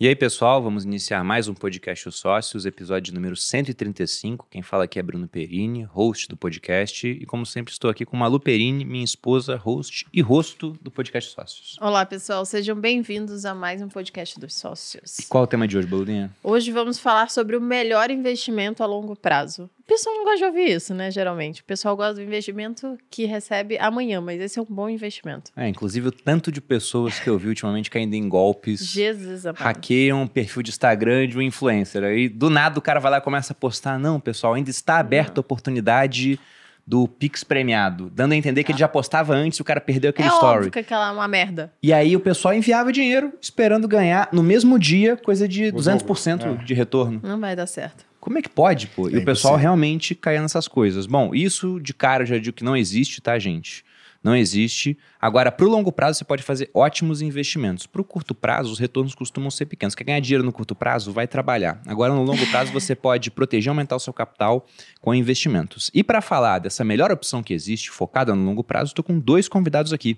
E aí, pessoal, vamos iniciar mais um podcast Os Sócios, episódio número 135. Quem fala aqui é Bruno Perini, host do podcast. E como sempre, estou aqui com Malu Perini, minha esposa, host e rosto do podcast Sócios. Olá, pessoal, sejam bem-vindos a mais um podcast dos Sócios. E qual é o tema de hoje, Baludinha? Hoje vamos falar sobre o melhor investimento a longo prazo. O pessoal não gosta de ouvir isso, né? Geralmente. O pessoal gosta do investimento que recebe amanhã, mas esse é um bom investimento. É, inclusive o tanto de pessoas que eu vi ultimamente caindo em golpes. Jesus amado. Hackeiam um perfil de Instagram de um influencer. Aí do nada o cara vai lá e começa a postar: não, pessoal, ainda está aberta a oportunidade do Pix premiado, dando a entender que ele já postava antes e o cara perdeu aquele é story. óbvio que aquela é uma merda. E aí o pessoal enviava dinheiro esperando ganhar no mesmo dia coisa de O 200% dobro, é. de retorno. Não vai dar certo. Como é que pode, pô? E É o pessoal impossível. realmente caía nessas coisas. Bom, isso de cara eu já digo que não existe, tá, gente? Não existe. Agora, pro longo prazo, você pode fazer ótimos investimentos. Pro curto prazo, os retornos costumam ser pequenos. Quer ganhar dinheiro no curto prazo? Vai trabalhar. Agora, no longo prazo, você pode proteger e aumentar o seu capital com investimentos. E para falar dessa melhor opção que existe, focada no longo prazo, estou com dois convidados aqui.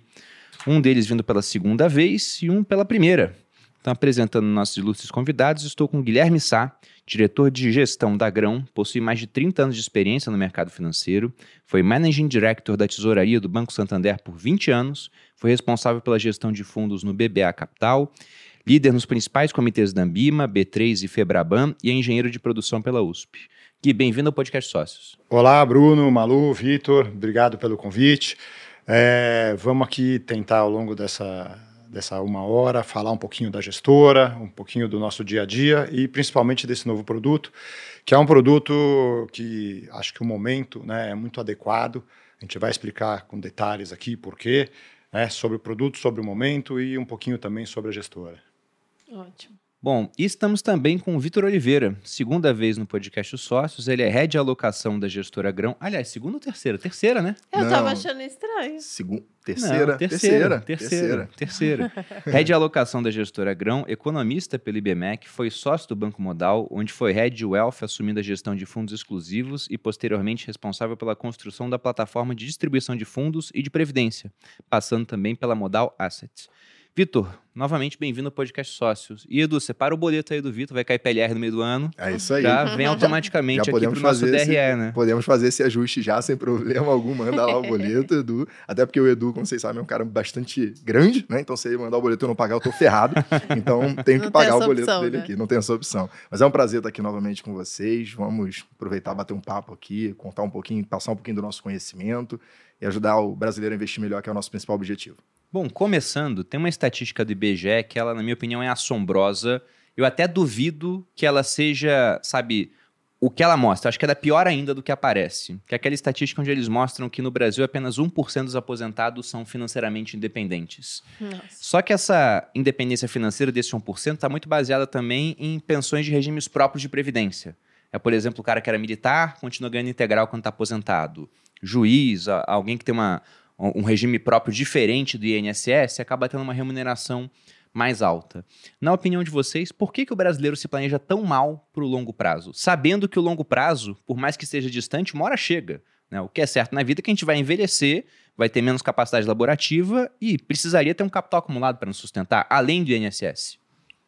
Um deles vindo pela segunda vez e um pela primeira. Então, apresentando nossos ilustres convidados, estou com Guilherme Sá, diretor de gestão da Grão, possui mais de 30 anos de experiência no mercado financeiro, foi Managing Director da Tesouraria do Banco Santander por 20 anos, foi responsável pela gestão de fundos no BBA Capital, líder nos principais comitês da Ambima, B3 e Febraban e é engenheiro de produção pela USP. Gui, bem-vindo ao Podcast Sócios. Olá, Bruno, Malu, Vitor, obrigado pelo convite. É, vamos aqui tentar, ao longo dessa, dessa uma hora, falar um pouquinho da gestora, um pouquinho do nosso dia a dia e principalmente desse novo produto, que é um produto que acho que o momento né, é muito adequado. A gente vai explicar com detalhes aqui por quê, né, sobre o produto, sobre o momento e um pouquinho também sobre a gestora. Ótimo. Bom, e estamos também com o Vitor Oliveira, segunda vez no podcast Os Sócios, ele é head de alocação da gestora Grão. Aliás, segunda ou terceira? Terceira, né? Eu Não. tava achando estranho. Segun... Terceira, Não, terceira, terceira, terceira, Head de alocação da gestora Grão, economista pelo IBMEC, foi sócio do Banco Modal, onde foi head de Wealth, assumindo a gestão de fundos exclusivos e posteriormente responsável pela construção da plataforma de distribuição de fundos e de previdência, passando também pela Modal Assets. Vitor, novamente bem-vindo ao podcast Sócios. E Edu, separa o boleto aí do Vitor, vai cair PLR no meio do ano. É isso aí. Já vem automaticamente Já aqui podemos pro nosso DRE, esse- né? Podemos fazer esse ajuste já sem problema algum. Manda lá o boleto, Edu. Até porque o Edu, como vocês sabem, é um cara bastante grande, né? Então, se ele mandar o boleto e eu não pagar, eu tô ferrado. Então, tenho que pagar o boleto opção, dele né? aqui. Não tem essa opção. Mas é um prazer estar aqui novamente com vocês. Vamos aproveitar, bater um papo aqui, contar um pouquinho, passar um pouquinho do nosso conhecimento e ajudar o brasileiro a investir melhor, que é o nosso principal objetivo. Bom, começando, tem uma estatística do IBGE que ela, na minha opinião, é assombrosa. Eu até duvido que ela seja, sabe, o que ela mostra. Acho que ela é pior ainda do que aparece. Que é aquela estatística onde eles mostram que no Brasil apenas 1% dos aposentados são financeiramente independentes. Nossa. Só que essa independência financeira desse 1% está muito baseada também em pensões de regimes próprios de previdência. É, por exemplo, o cara que era militar continua ganhando integral quando está aposentado. Juiz, alguém que tem uma, um regime próprio diferente do INSS, acaba tendo uma remuneração mais alta. Na opinião de vocês, por que, que o brasileiro se planeja tão mal para o longo prazo? Sabendo que o longo prazo, por mais que esteja distante, uma hora chega. né? O que é certo na vida é que a gente vai envelhecer, vai ter menos capacidade laborativa e precisaria ter um capital acumulado para nos sustentar, além do INSS.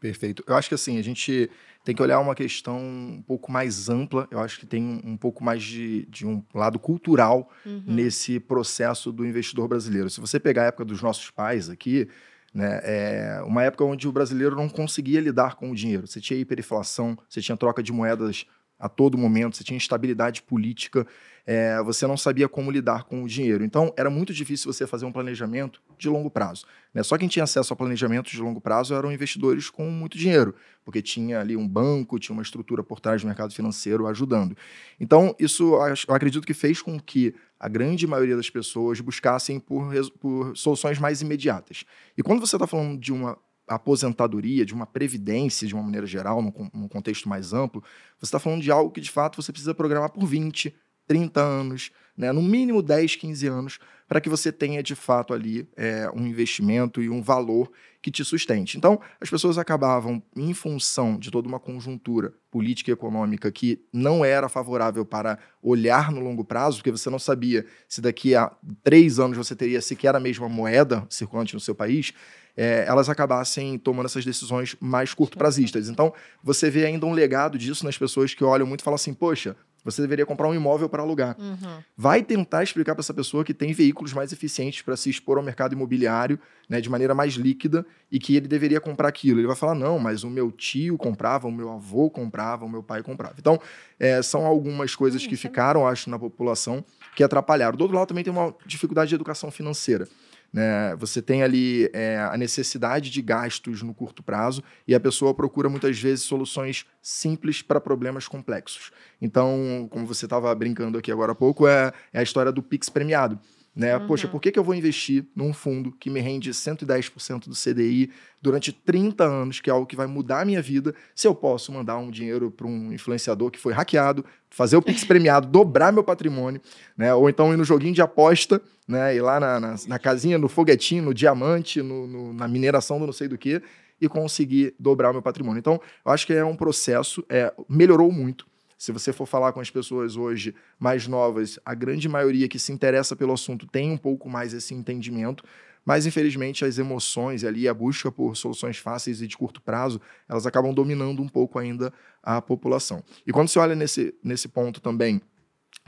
Perfeito. Eu acho que assim, a gente tem que olhar uma questão um pouco mais ampla. Eu acho que tem um, um pouco mais de, de um lado cultural Uhum. nesse processo do investidor brasileiro. Se você pegar a época dos nossos pais aqui, né, é uma época onde o brasileiro não conseguia lidar com o dinheiro. Você tinha hiperinflação, você tinha troca de moedas a todo momento, você tinha instabilidade política, é, você não sabia como lidar com o dinheiro. Então, era muito difícil você fazer um planejamento de longo prazo. Né? Só quem tinha acesso a planejamentos de longo prazo eram investidores com muito dinheiro, porque tinha ali um banco, tinha uma estrutura por trás do mercado financeiro ajudando. Então, isso eu acredito que fez com que a grande maioria das pessoas buscassem por, por soluções mais imediatas. E quando você está falando de uma aposentadoria, de uma previdência de uma maneira geral, num, num contexto mais amplo, você está falando de algo que de fato você precisa programar por 20, 30 anos, né? no mínimo 10, 15 anos, para que você tenha de fato ali é, um investimento e um valor que te sustente. Então, as pessoas acabavam, em função de toda uma conjuntura política e econômica que não era favorável para olhar no longo prazo, porque você não sabia se daqui a três anos você teria sequer a mesma moeda circulante no seu país, é, elas acabassem tomando essas decisões mais curto-prazistas. Então, você vê ainda um legado disso nas pessoas que olham muito e falam assim: poxa, você deveria comprar um imóvel para alugar. Uhum. Vai tentar explicar para essa pessoa que tem veículos mais eficientes para se expor ao mercado imobiliário né, de maneira mais líquida e que ele deveria comprar aquilo. Ele vai falar: não, mas o meu tio comprava, o meu avô comprava, o meu pai comprava. Então, é, são algumas coisas que ficaram, acho, na população que atrapalharam. Do outro lado, também tem uma dificuldade de educação financeira. Né? Você tem ali é, a necessidade de gastos no curto prazo e a pessoa procura muitas vezes soluções simples para problemas complexos. Então, como você estava brincando aqui agora há pouco, é, é a história do Pix premiado. Né? Uhum. Poxa, por que, que eu vou investir num fundo que me rende 110% do CDI durante 30 anos, que é algo que vai mudar a minha vida, se eu posso mandar um dinheiro para um influenciador que foi hackeado, fazer o Pix premiado, dobrar meu patrimônio, né? ou então ir no joguinho de aposta, né? ir lá na, na, na casinha, no foguetinho, no diamante, no, no, na mineração do não sei do que, e conseguir dobrar meu patrimônio. Então, eu acho que é um processo, é, melhorou muito. Se você for falar com as pessoas hoje mais novas, a grande maioria que se interessa pelo assunto tem um pouco mais esse entendimento, mas infelizmente as emoções ali, a busca por soluções fáceis e de curto prazo, elas acabam dominando um pouco ainda a população. E quando você olha nesse, nesse ponto também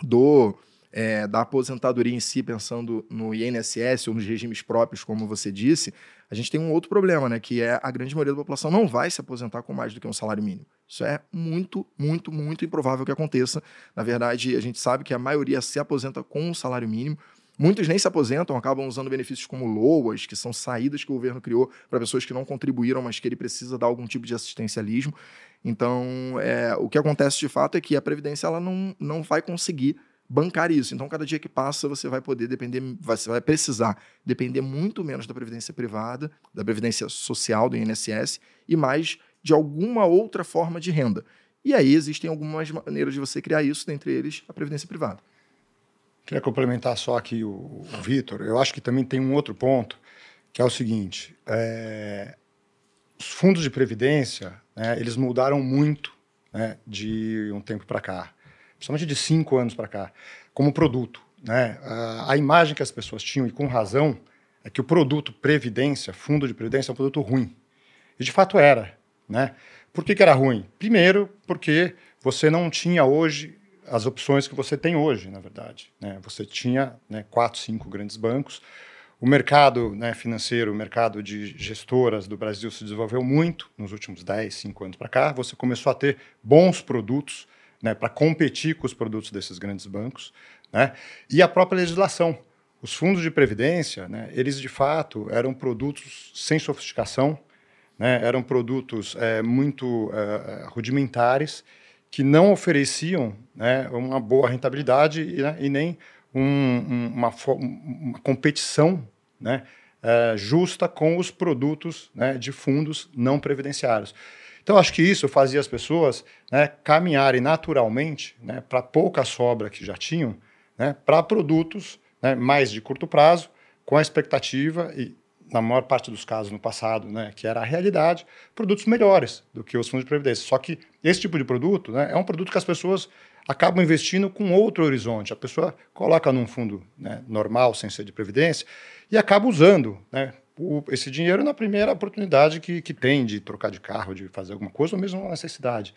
do é, da aposentadoria em si, pensando no INSS ou nos regimes próprios, como você disse, a gente tem um outro problema, né? Que é a grande maioria da população não vai se aposentar com mais do que um salário mínimo. Isso é muito, muito, muito improvável que aconteça. Na verdade, a gente sabe que a maioria se aposenta com um salário mínimo. Muitos nem se aposentam, acabam usando benefícios como LOAS, que são saídas que o governo criou para pessoas que não contribuíram, mas que ele precisa dar algum tipo de assistencialismo. Então, é, o que acontece de fato é que a Previdência ela não, não vai conseguir bancar isso. Então, cada dia que passa, você vai poder depender, você vai precisar depender muito menos da previdência privada, da previdência social do INSS e mais de alguma outra forma de renda. E aí existem algumas maneiras de você criar isso, dentre eles a previdência privada. Queria complementar só aqui o, o Vitor. Eu acho que também tem um outro ponto, que é o seguinte: é, os fundos de previdência, né, eles mudaram muito né, de um tempo para cá principalmente de cinco anos para cá, como produto. Né? A, imagem que as pessoas tinham, e com razão, é que o produto Previdência, fundo de Previdência, é um produto ruim. E de fato era. Né? Por que, que era ruim? Primeiro, porque você não tinha hoje as opções que você tem hoje, na verdade. Né? Você tinha né, quatro, cinco grandes bancos. O mercado né, financeiro, o mercado de gestoras do Brasil se desenvolveu muito nos últimos 10, 5 anos para cá. Você começou a ter bons produtos né, para competir com os produtos desses grandes bancos, né, e a própria legislação. Os fundos de previdência, né, eles de fato eram produtos sem sofisticação, né, eram produtos é, muito é, rudimentares que não ofereciam né, uma boa rentabilidade e, né, e nem um, um, uma, uma, competição é, justa com os produtos de fundos não previdenciários. Então, acho que isso fazia as pessoas né, caminharem naturalmente né, para pouca sobra que já tinham, né, para produtos né, mais de curto prazo, com a expectativa, e na maior parte dos casos no passado, né, que era a realidade, produtos melhores do que os fundos de previdência. Só que esse tipo de produto né, é um produto que as pessoas acabam investindo com outro horizonte. A pessoa coloca num fundo normal, sem ser de previdência, e acaba usando o, esse dinheiro na primeira oportunidade que, que tem de trocar de carro, de fazer alguma coisa, ou mesmo uma necessidade.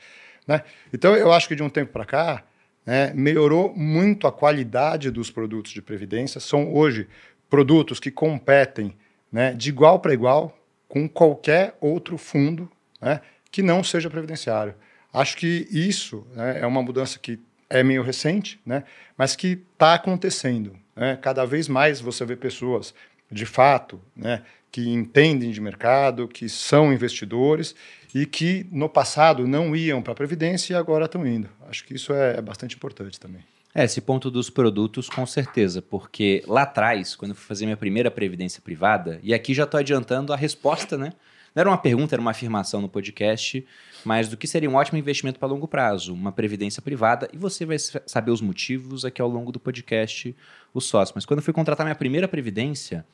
Né? Então, eu acho que de um tempo para cá, né, melhorou muito a qualidade dos produtos de previdência. São hoje produtos que competem né, de igual para igual com qualquer outro fundo né, que não seja previdenciário. Acho que isso né, é uma mudança que é meio recente, né, mas que está acontecendo. Né? Cada vez mais você vê pessoas de fato, né, que entendem de mercado, que são investidores e que no passado não iam para a Previdência e agora estão indo. Acho que isso é, é bastante importante também. É, esse ponto dos produtos, com certeza, porque lá atrás, quando eu fui fazer minha primeira previdência privada, e aqui já estou adiantando a resposta, né? Não era uma pergunta, era uma afirmação no podcast, mas do que seria um ótimo investimento para longo prazo, uma previdência privada, e você vai saber os motivos aqui ao longo do podcast, o sócio. Mas quando eu fui contratar minha primeira previdência,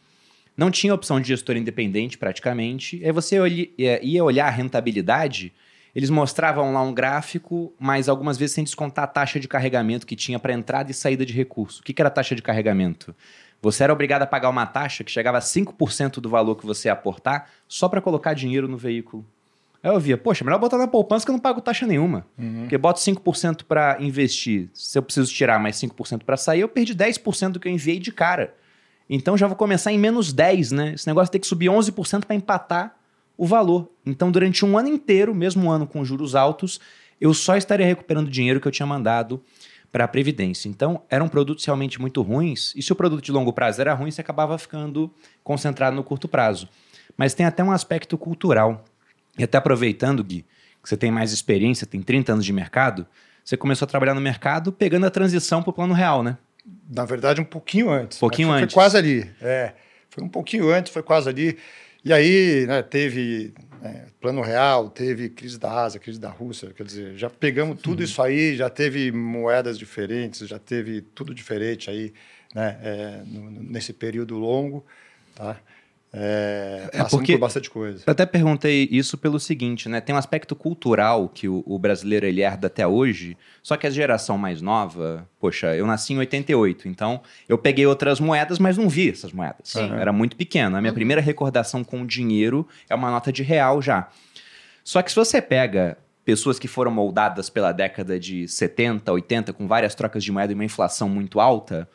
não tinha opção de gestor independente praticamente, aí você ia olhar a rentabilidade eles mostravam lá um gráfico, mas algumas vezes sem descontar a taxa de carregamento que tinha para entrada e saída de recurso. O que, que era a taxa de carregamento? Você era obrigado a pagar uma taxa que chegava a 5% do valor que você ia aportar só para colocar dinheiro no veículo. Aí eu via, poxa, melhor botar na poupança que eu não pago taxa nenhuma. Uhum. Porque boto 5% para investir. Se eu preciso tirar mais 5% para sair, eu perdi 10% do que eu enviei de cara. Então já vou começar em menos 10, né? Esse negócio tem que subir 11% para empatar o valor. Então, durante um ano inteiro, mesmo ano com juros altos, eu só estaria recuperando o dinheiro que eu tinha mandado para a Previdência. Então, eram produtos realmente muito ruins, e se o produto de longo prazo era ruim, você acabava ficando concentrado no curto prazo. Mas tem até um aspecto cultural. E até aproveitando, Gui, que você tem mais experiência, tem 30 anos de mercado, você começou a trabalhar no mercado pegando a transição para o plano real, né? Na verdade, um pouquinho antes. Um pouquinho foi, antes. Foi quase ali. É, foi um pouquinho antes, foi quase ali. E aí né, teve né, plano real, teve crise da Ásia, crise da Rússia, quer dizer, já pegamos tudo uhum. isso aí, já teve moedas diferentes, já teve tudo diferente aí né, é, no, nesse período longo, tá? É, é porque por bastante coisa. Eu até perguntei isso pelo seguinte, né? Tem um aspecto cultural que o, o, brasileiro ele herda até hoje, só que a geração mais nova, poxa, eu nasci em 88, então eu peguei outras moedas, mas não vi essas moedas. Uhum. Era muito pequeno. A minha uhum. primeira recordação com dinheiro é uma nota de real já. Só que se você pega pessoas que foram moldadas pela década de 70, 80, com várias trocas de moeda e uma inflação muito alta,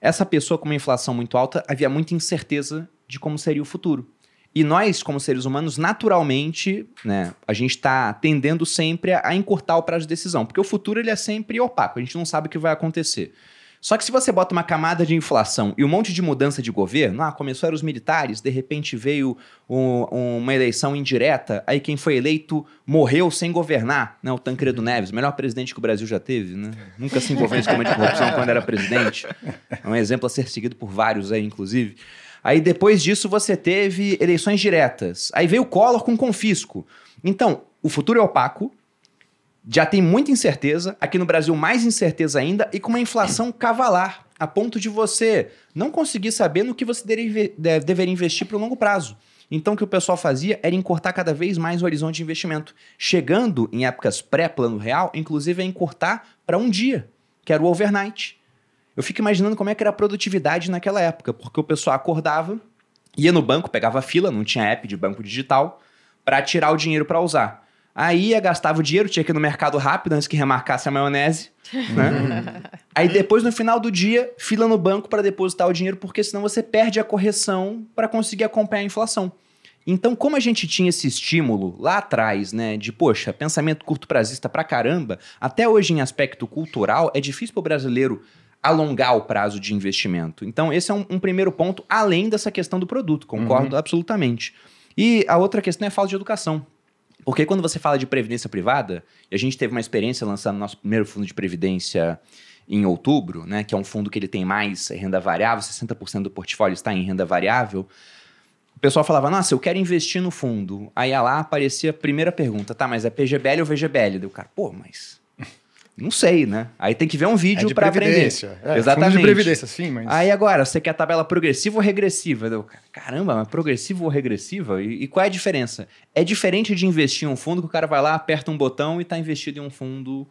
essa pessoa com uma inflação muito alta havia muita incerteza de como seria o futuro. E nós, como seres humanos, naturalmente, né, a gente está tendendo sempre a, encurtar o prazo de decisão, porque o futuro ele é sempre opaco, a gente não sabe o que vai acontecer. Só que se você bota uma camada de inflação e um monte de mudança de governo, ah, começou os militares, de repente veio um, uma eleição indireta, aí quem foi eleito morreu sem governar, né? O Tancredo Neves, melhor presidente que o Brasil já teve, né? Nunca se envolveu em esquema de corrupção quando era presidente. É um exemplo a ser seguido por vários aí, inclusive. Aí depois disso você teve eleições diretas. Aí veio o Collor com confisco. Então, o futuro é opaco, já tem muita incerteza, aqui no Brasil mais incerteza ainda, e com uma inflação cavalar, a ponto de você não conseguir saber no que você deveria investir para o longo prazo. Então, o que o pessoal fazia era encurtar cada vez mais o horizonte de investimento, chegando em épocas pré-plano real, inclusive a encurtar para um dia, que era o overnight. Eu fico imaginando como é que era a produtividade naquela época, porque o pessoal acordava, ia no banco, pegava fila, não tinha app de banco digital, para tirar o dinheiro para usar. Aí ia, gastava o dinheiro, tinha que ir no mercado rápido antes que remarcasse a maionese. Né? Aí depois, no final do dia, fila no banco para depositar o dinheiro, porque senão você perde a correção para conseguir acompanhar a inflação. Então, como a gente tinha esse estímulo lá atrás, né, de poxa, pensamento curto prazista pra caramba, até hoje em aspecto cultural é difícil para o brasileiro alongar o prazo de investimento. Então, esse é um, um primeiro ponto, além dessa questão do produto, concordo uhum. absolutamente. E a outra questão é a falta de educação. Porque quando você fala de previdência privada, e a gente teve uma experiência lançando nosso primeiro fundo de previdência em outubro, né, que é um fundo que ele tem mais renda variável, 60% do portfólio está em renda variável. O pessoal falava, nossa, eu quero investir no fundo. Aí lá aparecia a primeira pergunta, tá, mas é PGBL ou VGBL? O cara, pô, mas não sei, né? Aí tem que ver um vídeo é para aprender. É, Exatamente. Fundo de previdência, sim, mas. Aí agora, você quer tabela progressiva ou regressiva? Eu, caramba, mas progressiva ou regressiva? E, e, qual é a diferença? É diferente de investir em um fundo que o cara vai lá, aperta um botão e está investido em um fundo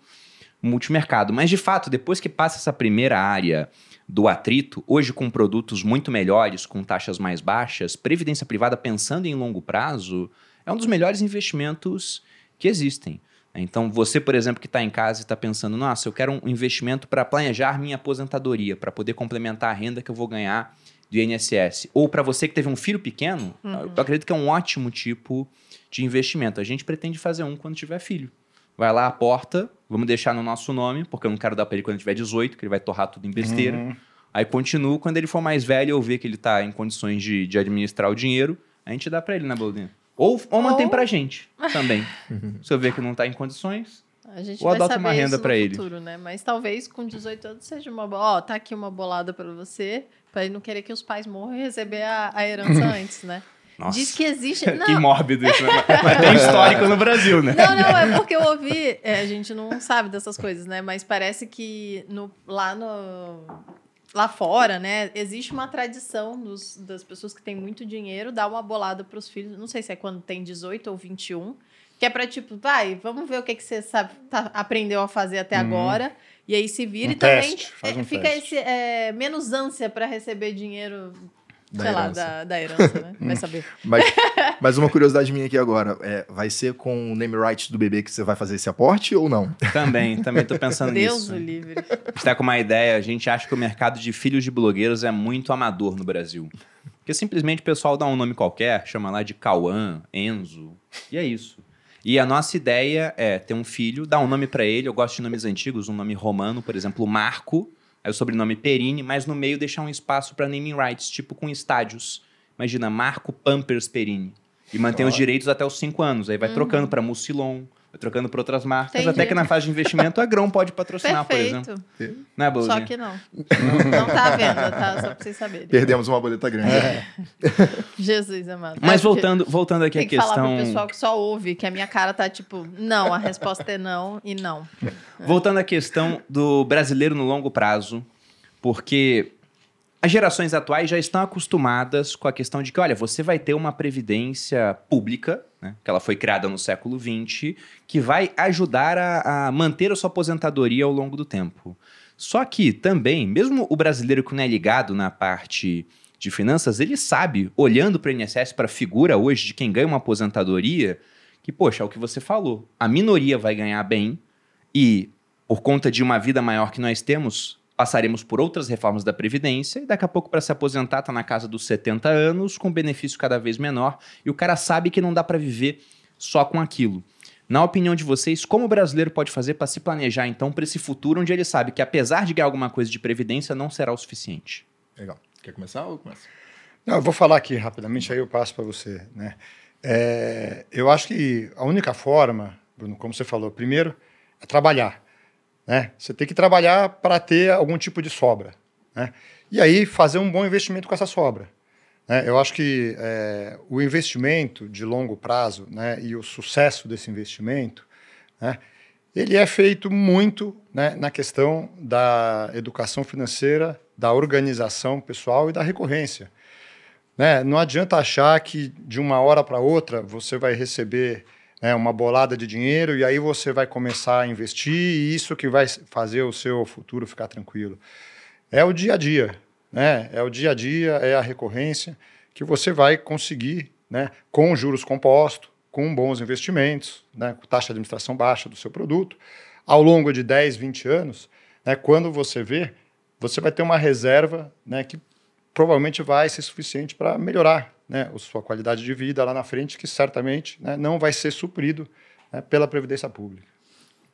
multimercado. Mas de fato, depois que passa essa primeira área do atrito, hoje com produtos muito melhores, com taxas mais baixas, previdência privada pensando em longo prazo, é um dos melhores investimentos que existem. Então, você, por exemplo, que está em casa e está pensando, nossa, eu quero um investimento para planejar minha aposentadoria, para poder complementar a renda que eu vou ganhar do INSS. Ou para você que teve um filho pequeno, uhum. eu acredito que é um ótimo tipo de investimento. A gente pretende fazer um quando tiver filho. Vai lá, aporta, vamos deixar no nosso nome, porque eu não quero dar para ele quando ele tiver 18, que ele vai torrar tudo em besteira. Uhum. Aí continuo, quando ele for mais velho, eu ver que ele está em condições de, de administrar o dinheiro, a gente dá para ele, né, Boldinha? Ou, ou mantém pra gente também. Se eu ver que não tá em condições, a gente ou adota uma renda para ele. Futuro, né? Mas talvez com 18 anos seja uma boa. Ó, tá aqui uma bolada para você, para ele não querer que os pais morram e receber a, a herança antes, né? Nossa. Diz que existe. Não, que mórbido isso, né? Mas tem histórico no Brasil, né? Não, não, é porque eu ouvi. é, a gente não sabe dessas coisas, né? Mas parece que no, lá no. Lá fora, né? Existe uma tradição dos- das pessoas que têm muito dinheiro dar uma bolada para os filhos. Não sei se é quando tem 18 ou 21. Que é pra tipo, vai, vamos ver o que, que você sabe, tá- aprendeu a fazer até agora. E aí se vira Um e também teste, é, um fica teste. esse, é, menos ânsia para receber dinheiro, Da sei lá, herança. da, da herança, né? Vai saber. Mas, mas uma curiosidade minha aqui agora, é, vai ser com o name rights do bebê que você vai fazer esse aporte ou não? Também, também tô pensando Deus nisso. o livre. A gente tá com uma ideia, a gente acha que o mercado de filhos de blogueiros é muito amador no Brasil. Porque simplesmente o pessoal dá um nome qualquer, chama lá de Cauã, Enzo, e é isso. E a nossa ideia é ter um filho, dar um nome pra ele, eu gosto de nomes antigos, um nome romano, por exemplo, Marco, aí o sobrenome Perini, mas no meio deixar um espaço pra naming rights, tipo com estádios. Imagina, Marco Pampers Perini. E mantém os direitos até os cinco anos. Aí vai trocando pra Mucilon, trocando pra outras marcas. Entendi. Até que na fase de investimento a Grão pode patrocinar, por exemplo. Perfeito. Não é, Bolinha? Só que não. Não tá à venda, tá? Só pra vocês saberem. Perdemos uma boleta grande. Jesus amado. Mas É, voltando, voltando aqui Tem à que falar questão. pro pessoal que só ouve, que a minha cara tá tipo, não, a resposta é não e não. Voltando à questão do brasileiro no longo prazo, porque as gerações atuais já estão acostumadas com a questão de que, olha, você vai ter uma previdência pública, né, que ela foi criada no século XX, que vai ajudar a, a manter a sua aposentadoria ao longo do tempo. Só que também, mesmo o brasileiro que não é ligado na parte de finanças, ele sabe, olhando para o INSS, para a figura hoje de quem ganha uma aposentadoria, que, poxa, é o que você falou, a minoria vai ganhar bem e, por conta de uma vida maior que nós temos, passaremos por outras reformas da Previdência e daqui a pouco, para se aposentar, tá na casa dos 70 anos, com benefício cada vez menor, e o cara sabe que não dá para viver só com aquilo. Na opinião de vocês, como o brasileiro pode fazer para se planejar, então, para esse futuro onde ele sabe que, apesar de ganhar alguma coisa de Previdência, não será o suficiente? Legal. Quer começar ou começa? Não, eu vou falar aqui rapidamente, aí eu passo para você. Né? É, eu acho que a única forma, Bruno, como você falou, primeiro é trabalhar. Né? Você tem que trabalhar para ter algum tipo de sobra. Né? E aí fazer um bom investimento com essa sobra. né? Eu acho que é, o investimento de longo prazo né, e o sucesso desse investimento, né, ele é feito muito né, na questão da educação financeira, da organização pessoal e da recorrência. Né? Não adianta achar que de uma hora para outra você vai receber né, uma bolada de dinheiro e aí você vai começar a investir e isso que vai fazer o seu futuro ficar tranquilo. É o dia a dia, né? É o dia a dia, é a recorrência que você vai conseguir, né, com juros compostos, com bons investimentos, né, com taxa de administração baixa do seu produto, ao longo de 10, 20 anos, né, quando você vê, você vai ter uma reserva né, que provavelmente vai ser suficiente para melhorar né, a sua qualidade de vida lá na frente, que certamente né, não vai ser suprido né, pela Previdência Pública.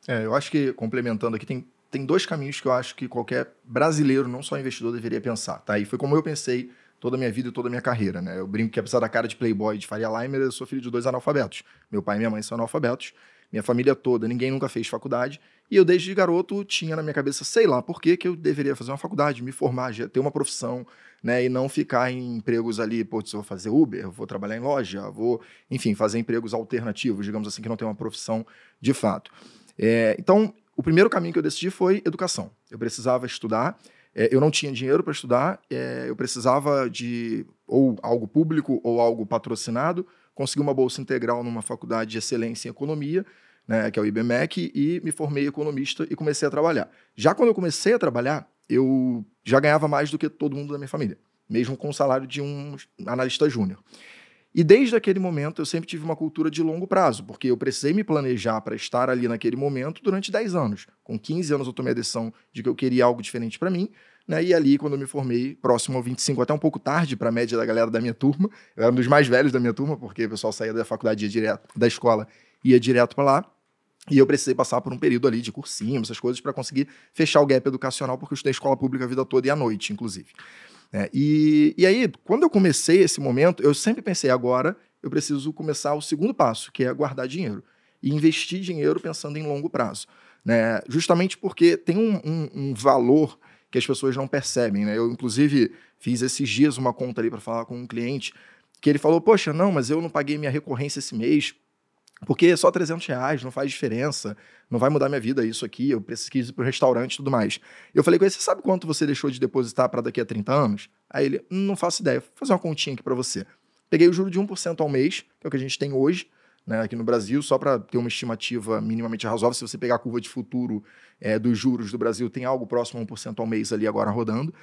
É, eu acho que, complementando aqui, tem, tem dois caminhos que eu acho que qualquer brasileiro, não só investidor, deveria pensar. Tá? E foi como eu pensei toda a minha vida e toda a minha carreira. Né? Eu brinco que, apesar da cara de playboy de Faria Limer, eu sou filho de dois analfabetos. Meu pai e minha mãe são analfabetos. Minha família toda, ninguém nunca fez faculdade. E eu, desde garoto, tinha na minha cabeça, sei lá por que eu deveria fazer uma faculdade, me formar, ter uma profissão, né? E não ficar em empregos ali, pô, eu vou fazer Uber, vou trabalhar em loja, vou, enfim, fazer empregos alternativos, digamos assim, que não tem uma profissão de fato. É, então, o primeiro caminho que eu decidi foi educação. Eu precisava estudar, é, eu não tinha dinheiro para estudar, é, eu precisava de ou algo público ou algo patrocinado, consegui uma bolsa integral numa faculdade de excelência em economia, né, que é o IBMEC, e me formei economista e comecei a trabalhar. Já quando eu comecei a trabalhar, eu já ganhava mais do que todo mundo da minha família, mesmo com o salário de um analista júnior. E desde aquele momento eu sempre tive uma cultura de longo prazo, porque eu precisei me planejar para estar ali naquele momento durante 10 anos. Com 15 anos eu tomei a decisão de que eu queria algo diferente para mim, né? E ali, quando eu me formei, próximo ao 25, até um pouco tarde para a média da galera da minha turma, eu era um dos mais velhos da minha turma, porque o pessoal saía da faculdade, direto, da escola, ia direto para lá. E eu precisei passar por um período ali de cursinho, essas coisas, para conseguir fechar o gap educacional, porque eu estudei escola pública a vida toda e à noite, inclusive. É, e, e aí, quando eu comecei esse momento, eu sempre pensei, agora eu preciso começar o segundo passo, que é guardar dinheiro. E investir dinheiro pensando em longo prazo. Né? Justamente porque tem um, um, um valor que as pessoas não percebem. Né? Eu, inclusive, fiz esses dias uma conta ali para falar com um cliente que ele falou, poxa, não, mas eu não paguei minha recorrência esse mês, porque é só 300 reais, não faz diferença, não vai mudar minha vida isso aqui, eu preciso ir para o restaurante e tudo mais. Eu falei com ele, você sabe quanto você deixou de depositar para daqui a 30 anos? Aí ele, não faço ideia, vou fazer uma continha aqui para você. Peguei o juro de 1% ao mês, que é o que a gente tem hoje, né, aqui no Brasil, só para ter uma estimativa minimamente razoável. Se você pegar a curva de futuro é, dos juros do Brasil, tem algo próximo a 1% ao mês ali agora rodando.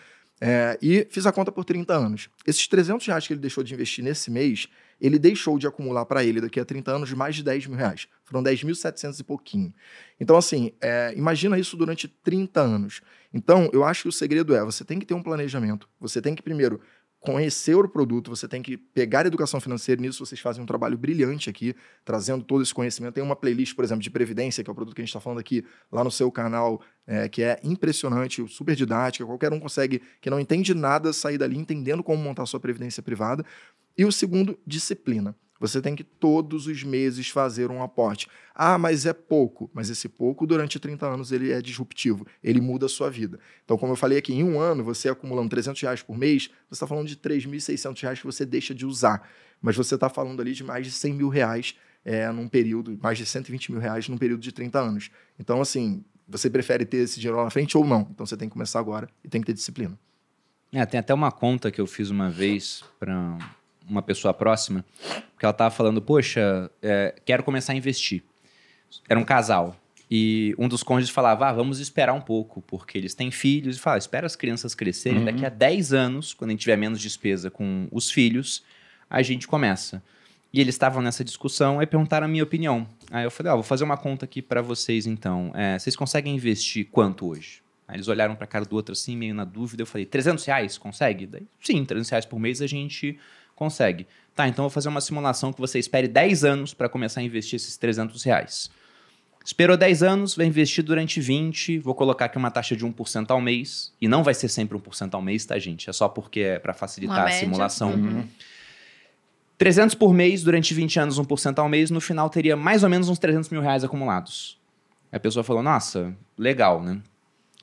É, e fiz a conta por 30 anos. Esses 300 reais que ele deixou de investir nesse mês, ele deixou de acumular para ele daqui a 30 anos mais de 10 mil reais. Foram 10.700 e pouquinho. Então, assim, é, imagina isso durante 30 anos. Então, eu acho que o segredo é, você tem que ter um planejamento. Você tem que, primeiro, conhecer o produto, você tem que pegar educação financeira, nisso vocês fazem um trabalho brilhante aqui, trazendo todo esse conhecimento. Tem uma playlist, por exemplo, de Previdência, que é o produto que a gente está falando aqui, lá no seu canal, é, que é impressionante, super didática, qualquer um consegue, que não entende nada, sair dali entendendo como montar sua Previdência privada. E o segundo, disciplina. Você tem que todos os meses fazer um aporte. Ah, mas é pouco. Mas esse pouco, durante 30 anos, ele é disruptivo. Ele muda a sua vida. Então, como eu falei aqui, em um ano, você acumulando 300 reais por mês, você está falando de 3.600 reais que você deixa de usar. Mas você está falando ali de mais de 100 mil reais é, num período, mais de 120 mil reais num período de 30 anos. Então, assim, você prefere ter esse dinheiro lá na frente ou não? Então, você tem que começar agora e tem que ter disciplina. É, tem até uma conta que eu fiz uma vez para uma pessoa próxima, que ela tava falando, poxa, é, quero começar a investir. Era um casal. E um dos cônjuges falava, ah, vamos esperar um pouco, porque eles têm filhos. E fala, espera as crianças crescerem, uhum. daqui a 10 anos, quando a gente tiver menos despesa com os filhos, a gente começa. E eles estavam nessa discussão e perguntaram a minha opinião. Aí eu falei, ó, oh, vou fazer uma conta aqui para vocês então. É, vocês conseguem investir quanto hoje? Aí eles olharam para a cara do outro assim, meio na dúvida. Eu falei, 300 reais, consegue? Daí, sim, 300 reais por mês a gente Consegue. Tá, então vou fazer uma simulação que você espere 10 anos para começar a investir esses 300 reais. Esperou 10 anos, vai investir durante 20, vou colocar aqui uma taxa de 1% ao mês, e não vai ser sempre 1% ao mês, tá, gente? É só porque é para facilitar a simulação. Uhum. 300 por mês, durante 20 anos, 1% ao mês, no final teria mais ou menos uns 300 mil reais acumulados. A pessoa falou, nossa, legal, né?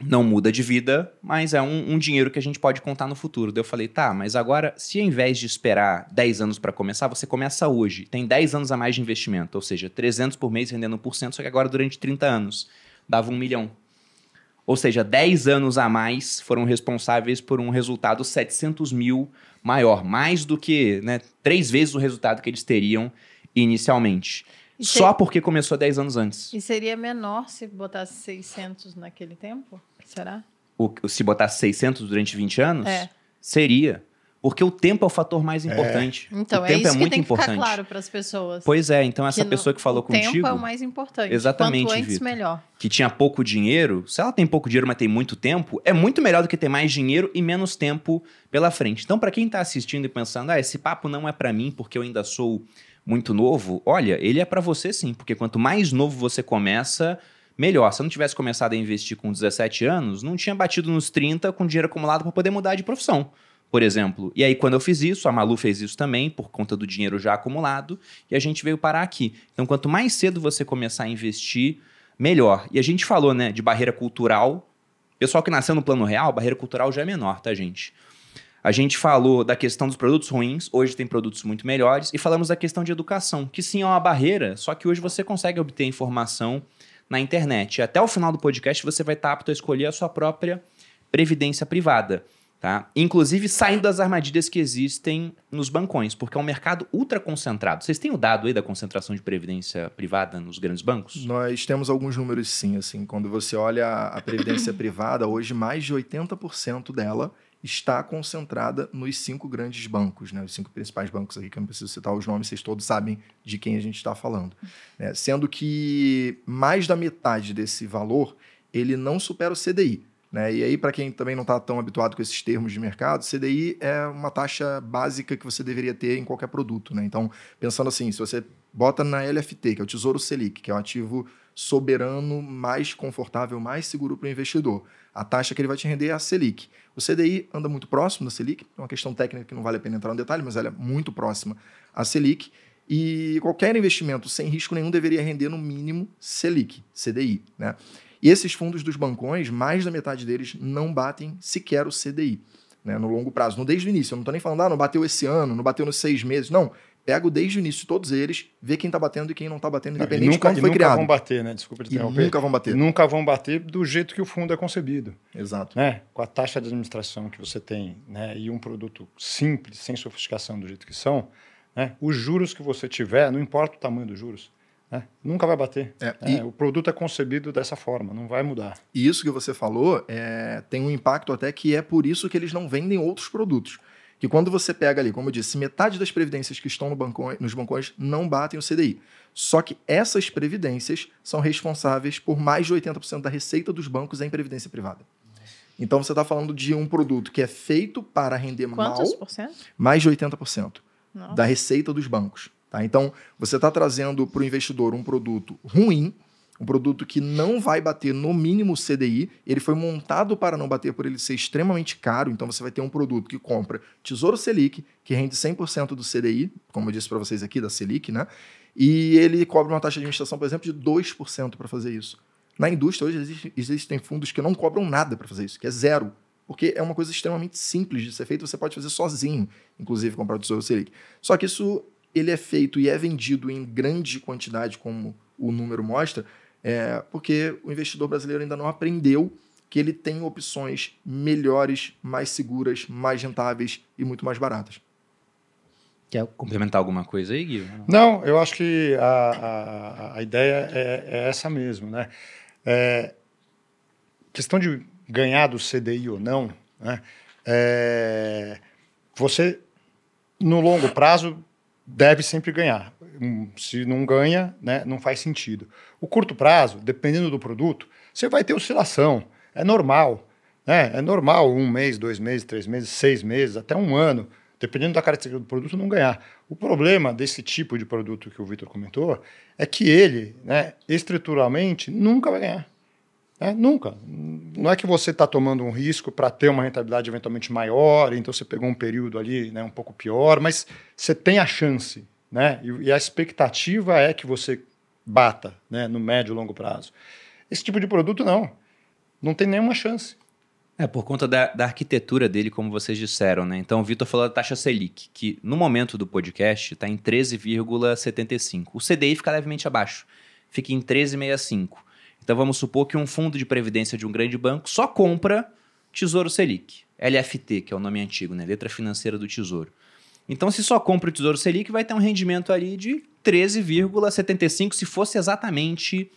Não muda de vida, mas é um, um, dinheiro que a gente pode contar no futuro. Daí eu falei, tá, mas agora, se ao invés de esperar 10 anos para começar, você começa hoje, tem 10 anos a mais de investimento, ou seja, 300 por mês rendendo 1%, só que agora durante 30 anos, dava um milhão. Ou seja, 10 anos a mais foram responsáveis por um resultado 700 mil maior, mais do que né, três vezes o resultado que eles teriam inicialmente. E Só ser... porque começou 10 anos antes. E seria menor se botasse 600 naquele tempo? Será? O, se botasse 600 durante 20 anos? É. Seria. Porque o tempo é o fator mais é. importante. É. Então, o é tempo é, isso é muito que tem importante. que ficar claro para as pessoas. Pois é, então essa que pessoa que falou o contigo... O tempo é o mais importante. Exatamente, Quanto antes, melhor. Que tinha pouco dinheiro. Se ela tem pouco dinheiro, mas tem muito tempo, é muito melhor do que ter mais dinheiro e menos tempo pela frente. Então, para quem está assistindo e pensando, ah, esse papo não é para mim porque eu ainda sou muito novo, olha, ele é para você sim, porque quanto mais novo você começa, melhor. Se eu não tivesse começado a investir com 17 anos, não tinha batido nos 30 com dinheiro acumulado para poder mudar de profissão, por exemplo. E aí, quando eu fiz isso, a Malu fez isso também, por conta do dinheiro já acumulado, e a gente veio parar aqui. Então, quanto mais cedo você começar a investir, melhor. E a gente falou, né, de barreira cultural. Pessoal que nasceu no plano real, barreira cultural já é menor, tá, gente? A gente falou da questão dos produtos ruins, hoje tem produtos muito melhores, e falamos da questão de educação, que sim é uma barreira, só que hoje você consegue obter informação na internet. E até o final do podcast você vai estar apto a escolher a sua própria previdência privada. Tá? Inclusive saindo das armadilhas que existem nos bancões, porque é um mercado ultra concentrado. Vocês têm o dado aí da concentração de previdência privada nos grandes bancos? Nós temos alguns números sim, assim, quando você olha a previdência privada, hoje mais de 80% dela está concentrada nos cinco grandes bancos, né? os cinco principais bancos aqui, que eu não preciso citar os nomes, vocês todos sabem de quem a gente está falando. Né? Sendo que mais da metade desse valor ele não supera o CDI. Né? E aí, para quem também não está tão habituado com esses termos de mercado, CDI é uma taxa básica que você deveria ter em qualquer produto. Né? Então, pensando assim, se você bota na LFT, que é o Tesouro Selic, que é um ativo soberano mais confortável, mais seguro para o investidor, a taxa que ele vai te render é a Selic. O CDI anda muito próximo da Selic, é uma questão técnica que não vale a pena entrar no detalhe, mas ela é muito próxima à Selic. E qualquer investimento sem risco nenhum deveria render no mínimo Selic, CDI. Né? E esses fundos dos bancões, mais da metade deles não batem sequer o CDI. né, no longo prazo, no desde o início. Eu não estou nem falando, ah, não bateu esse ano, não bateu nos seis meses. Não, pego desde o início todos eles, vê quem está batendo e quem não está batendo, independente nunca, de quando foi nunca criado. vão bater, né? Desculpa te interromper. nunca vão bater. Nunca vão bater do jeito que o fundo é concebido. Exato. Né? Com a taxa de administração que você tem né? e um produto simples, sem sofisticação do jeito que são, né? os juros que você tiver, não importa o tamanho dos juros, né? nunca vai bater. É, né? e- O produto é concebido dessa forma, não vai mudar. E isso que você falou é, tem um impacto até que é por isso que eles não vendem outros produtos. Que quando você pega ali, como eu disse, metade das previdências que estão no nos bancões não batem o CDI. Só que essas previdências são responsáveis por mais de 80% da receita dos bancos em previdência privada. Então você está falando de um produto que é feito para render Quantos mal, por cento? mais de 80% Nossa. da receita dos bancos. Tá? Então, você está trazendo para o investidor um produto ruim, um produto que não vai bater no mínimo CDI. Ele foi montado para não bater por ele ser extremamente caro. Então, você vai ter um produto que compra Tesouro Selic, que rende 100% do CDI, como eu disse para vocês aqui, da Selic, né? E ele cobra uma taxa de administração, por exemplo, de 2% para fazer isso. Na indústria, hoje, existe- existem fundos que não cobram nada para fazer isso, que é zero. Porque é uma coisa extremamente simples de ser feita, você pode fazer sozinho, inclusive comprar o Tesouro Selic. Só que isso ele é feito e é vendido em grande quantidade, como o número mostra, é, porque o investidor brasileiro ainda não aprendeu que ele tem opções melhores, mais seguras, mais rentáveis e muito mais baratas. Quer complementar alguma coisa aí, Gui? Não, eu acho que a, a, a ideia é, é essa mesmo, né? É, questão de ganhar do CDI ou não, né? É, você, no longo prazo, deve sempre ganhar. Hum, Se não ganha, né, não faz sentido. O curto prazo, dependendo do produto, você vai ter oscilação. É normal. Né? É normal um mês, dois meses, três meses, seis meses, até um ano, dependendo da característica do produto, não ganhar. O problema desse tipo de produto que o Vitor comentou é que ele, né, estruturalmente, nunca vai ganhar. né? Nunca. Não é que você está tomando um risco para ter uma rentabilidade eventualmente maior, então você pegou um período ali né, um pouco pior, mas você tem a chance. Né? E, e a expectativa é que você bata né, no médio e longo prazo. Esse tipo de produto, não. Não tem nenhuma chance. É, por conta da, da arquitetura dele, como vocês disseram, né? Então, o Vitor falou da taxa Selic, que no momento do podcast está em 13,75. O CDI fica levemente abaixo, fica em 13,65. Então, vamos supor que um fundo de previdência de um grande banco só compra Tesouro Selic, LFT, que é o nome antigo, né? Letra financeira do Tesouro. Então, se só compra o Tesouro Selic, vai ter um rendimento ali de 13,75, se fosse exatamente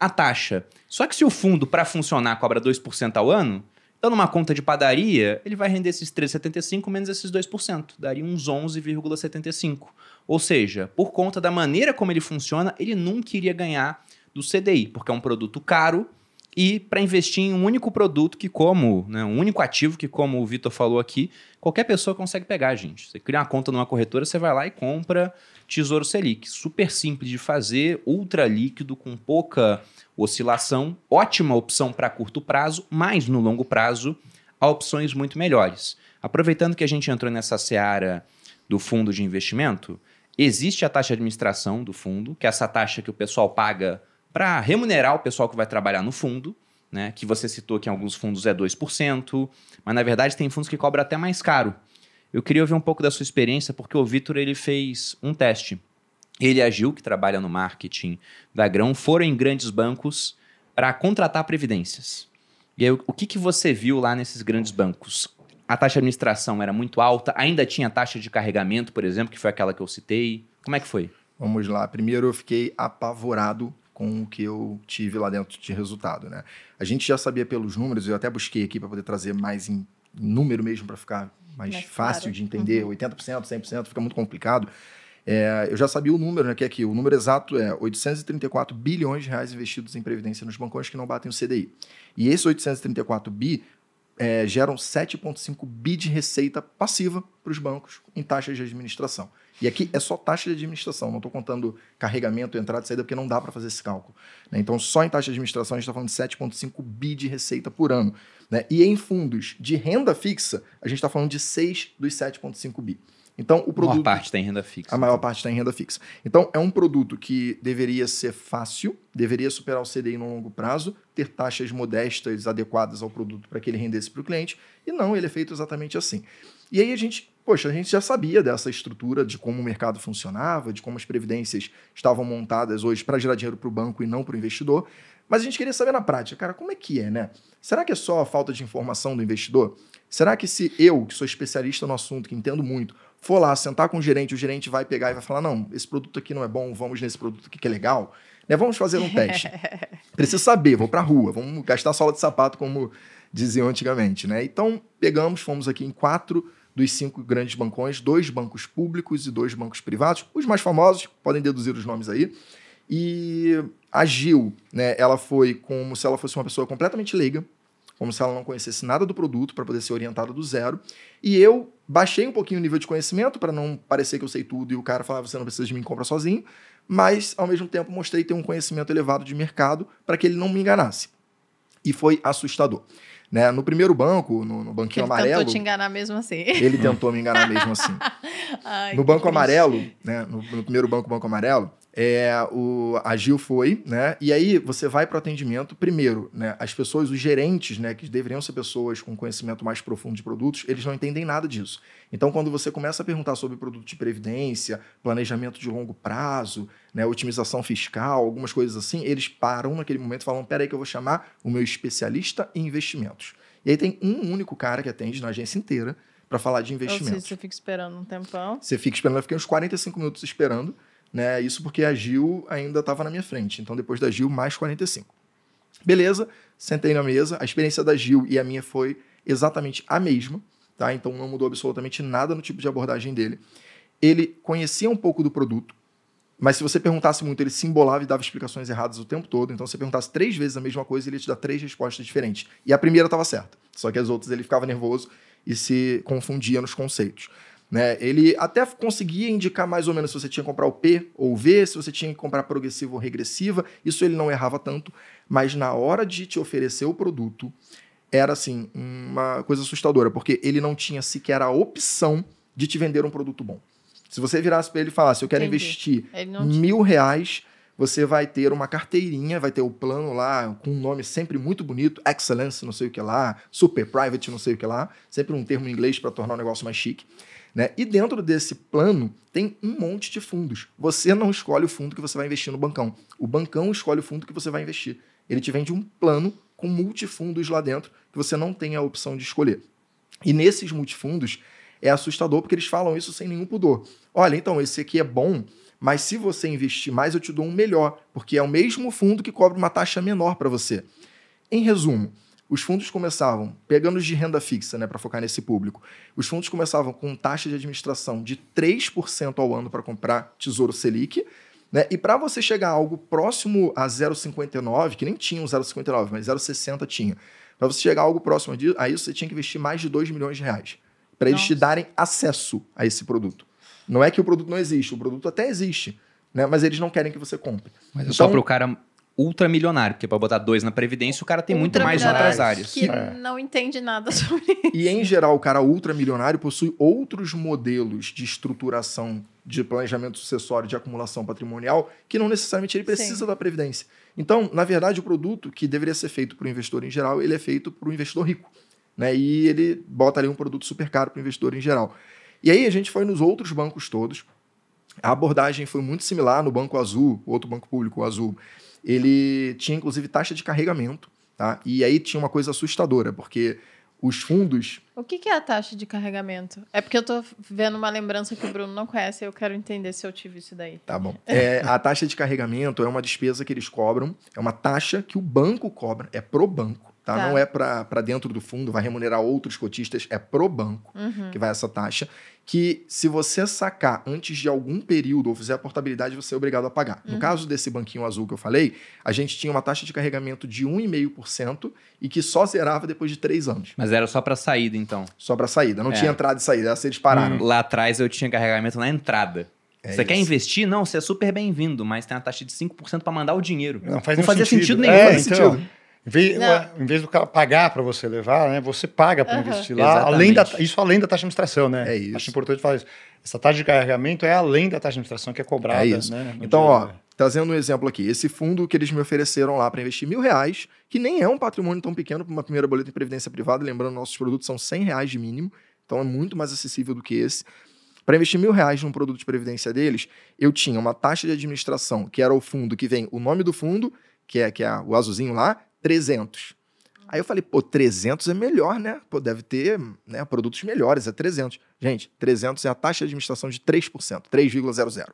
a taxa. Só que se o fundo, para funcionar, cobra 2% ao ano, então numa conta de padaria, ele vai render esses 3,75 menos esses 2%, daria uns 11,75. Ou seja, por conta da maneira como ele funciona, ele nunca iria ganhar do CDI, porque é um produto caro e para investir em um único produto que, como, né, um único ativo que, como o Vitor falou aqui, qualquer pessoa consegue pegar, gente. Você cria uma conta numa corretora, você vai lá e compra Tesouro Selic. Super simples de fazer, ultra líquido, com pouca oscilação, ótima opção para curto prazo, mas no longo prazo há opções muito melhores. Aproveitando que a gente entrou nessa seara do fundo de investimento, existe a taxa de administração do fundo, que é essa taxa que o pessoal paga para remunerar o pessoal que vai trabalhar no fundo, né? Que você citou que em alguns fundos é 2%, mas na verdade tem fundos que cobram até mais caro. Eu queria ouvir um pouco da sua experiência, porque o Vitor ele fez um teste. Ele e a Gil, que trabalha no marketing da Grão, foram em grandes bancos para contratar previdências. E aí, o que, que você viu lá nesses grandes bancos? A taxa de administração era muito alta, ainda tinha taxa de carregamento, por exemplo, que foi aquela que eu citei. Como é que foi? Vamos lá. Primeiro, eu fiquei apavorado com o que eu tive lá dentro de resultado, né? A gente já sabia pelos números, eu até busquei aqui para poder trazer mais em número mesmo para ficar mais, fácil claro. de entender. 80%, 100%, fica muito complicado. É, eu já sabia o número, né, que é aqui, o número exato é 834 bilhões de reais investidos em previdência nos bancões que não batem o CDI. E esses 834 bi é, geram 7,5 bi de receita passiva para os bancos em taxas de administração. E aqui é só taxa de administração, não estou contando carregamento, entrada e saída, porque não dá para fazer esse cálculo. né? Então, só em taxa de administração, a gente está falando de 7,5 bi de receita por ano. né? E em fundos de renda fixa, a gente está falando de 6 dos 7,5 bi. Então, o A produto. maior parte tem renda fixa. A maior parte está em renda fixa. Então, é um produto que deveria ser fácil, deveria superar o CDI no longo prazo, ter taxas modestas adequadas ao produto para que ele rendesse para o cliente, e não, ele é feito exatamente assim. E aí a gente, poxa, a gente já sabia dessa estrutura, de como o mercado funcionava, de como as previdências estavam montadas hoje para gerar dinheiro para o banco e não para o investidor, mas a gente queria saber na prática, cara, como é que é, né? Será que é só a falta de informação do investidor? Será que se eu, que sou especialista no assunto, que entendo muito, for lá sentar com o gerente, o gerente vai pegar e vai falar: não, esse produto aqui não é bom, vamos nesse produto aqui que é legal. Né? Vamos fazer um teste. Preciso saber, vou para a rua, vamos gastar sola de sapato, como diziam antigamente. Né? Então, pegamos, fomos aqui em quatro dos cinco grandes bancões, dois bancos públicos e dois bancos privados, os mais famosos, podem deduzir os nomes aí. E a Gil, né, ela foi como se ela fosse uma pessoa completamente leiga, como se ela não conhecesse nada do produto para poder ser orientada do zero. E eu baixei um pouquinho o nível de conhecimento para não parecer que eu sei tudo e o cara falava você não precisa de mim, compra sozinho, mas ao mesmo tempo mostrei ter um conhecimento elevado de mercado para que ele não me enganasse. E foi assustador. Né? No primeiro banco, no, no banquinho Ele amarelo, tentou te enganar mesmo assim. ele tentou me enganar mesmo assim. Ai, No Banco triste. Amarelo, né, no, no primeiro banco, Banco Amarelo, é, o, a Gil foi, né? E aí você vai para o atendimento. Primeiro, né? As pessoas, os gerentes, né? Que deveriam ser pessoas com conhecimento mais profundo de produtos, eles não entendem nada disso. Então, quando você começa a perguntar sobre produto de previdência, planejamento de longo prazo, né, otimização fiscal, algumas coisas assim, eles param naquele momento e falam: peraí, que eu vou chamar o meu especialista em investimentos. E aí tem um único cara que atende na agência inteira para falar de Ou seja, investimentos. você fica esperando um tempão. Você fica esperando, eu fiquei uns 45 minutos esperando, né? Isso porque a Gil ainda estava na minha frente. Então, depois da Gil, mais 45. Beleza, sentei na mesa. A experiência da Gil e a minha foi exatamente a mesma, tá? Então, não mudou absolutamente nada no tipo de abordagem dele. Ele conhecia um pouco do produto, mas se você perguntasse muito, ele se embolava e dava explicações erradas o tempo todo. Então, se você perguntasse três vezes a mesma coisa, ele ia te dar três respostas diferentes. E a primeira estava certa, só que as outras ele ficava nervoso e se confundia nos conceitos. Né? Ele até conseguia indicar mais ou menos se você tinha que comprar o P ou o V, se você tinha que comprar progressiva ou regressiva. Isso ele não errava tanto, mas na hora de te oferecer o produto, era assim, uma coisa assustadora, porque ele não tinha sequer a opção de te vender um produto bom. Se você virasse para ele e falasse, eu quero Entendi. investir mil reais, você vai ter uma carteirinha, vai ter o plano lá com um nome sempre muito bonito, Excellence, não sei o que lá, Super Private, não sei o que lá, sempre um termo em inglês para tornar o negócio mais chique. Né? E dentro desse plano tem um monte de fundos. Você não escolhe o fundo que você vai investir no bancão. O bancão escolhe o fundo que você vai investir. Ele te vende um plano com multifundos lá dentro que você não tem a opção de escolher. E nesses multifundos é assustador porque eles falam isso sem nenhum pudor. Olha, então esse aqui é bom, mas se você investir mais, eu te dou um melhor, porque é o mesmo fundo que cobra uma taxa menor para você. Em resumo, os fundos começavam, pegando os de renda fixa, né, para focar nesse público, os fundos começavam com taxa de administração de 3% ao ano para comprar Tesouro Selic, né? E para você chegar a algo próximo a 0,59, que nem tinha um 0,59, mas 0,60 tinha. Para você chegar a algo próximo disso, a isso você tinha que investir mais de 2 milhões de reais. Para eles te darem acesso a esse produto. Não é que o produto não existe, o produto até existe, né? mas eles não querem que você compre. Mas é só Então- pro cara ultramilionário, porque pra botar dois na Previdência, o cara tem muito mais outras áreas. Que É. não entende nada sobre isso. E em geral, o cara ultramilionário possui outros modelos de estruturação de planejamento sucessório de acumulação patrimonial que não necessariamente ele precisa Sim. da previdência. Então, na verdade, o produto que deveria ser feito para o investidor em geral, ele é feito para o investidor rico. Né? E ele bota ali um produto super caro para o investidor em geral. E aí a gente foi nos outros bancos todos. A abordagem foi muito similar no Banco Azul, outro banco público, o Azul. Ele tinha, inclusive, taxa de carregamento. Tá? E aí tinha uma coisa assustadora, porque os fundos O que, que é a taxa de carregamento? É porque eu tô vendo uma lembrança que o Bruno não conhece e eu quero entender se eu tive isso daí. Tá bom. É, a taxa de carregamento é uma despesa que eles cobram, é uma taxa que o banco cobra, é pro banco, tá? Tá. Não é para dentro do fundo, vai remunerar outros cotistas, é pro banco Uhum. que vai essa taxa, que se você sacar antes de algum período ou fizer a portabilidade, você é obrigado a pagar. No Uhum. caso desse banquinho azul que eu falei, a gente tinha uma taxa de carregamento de 1,5% e que só zerava depois de três anos, Mas era só pra saída, então. só para saída. Não É. tinha entrada e saída, essa eles pararam. Lá atrás eu tinha carregamento na entrada. É você quer isso. investir? Não, você é super bem-vindo, mas tem uma taxa de 5% pra mandar o dinheiro. Não faz Não nenhum fazia sentido nenhum, É, faz então, sentido. Em vez, em vez do cara pagar para você levar, né, você paga para investir lá, além da, isso além da taxa de administração, né? É isso. Acho importante falar isso. Essa taxa de carregamento é além da taxa de administração que é cobrada. É isso. Né, Então, dia- ó, trazendo um exemplo aqui, esse fundo que eles me ofereceram lá para investir mil reais, que nem é um patrimônio tão pequeno para uma primeira boleta em previdência privada, lembrando, nossos produtos são 100 reais de mínimo, então é muito mais acessível do que esse. Para investir mil reais num produto de previdência deles, eu tinha uma taxa de administração, que era o fundo que vem o nome do fundo, que é, que é o azulzinho lá, 300. Aí eu falei, pô, 300 é melhor, né? Pô, deve ter né, produtos melhores, é 300. Gente, 300 é a taxa de administração de 3%, 3,00.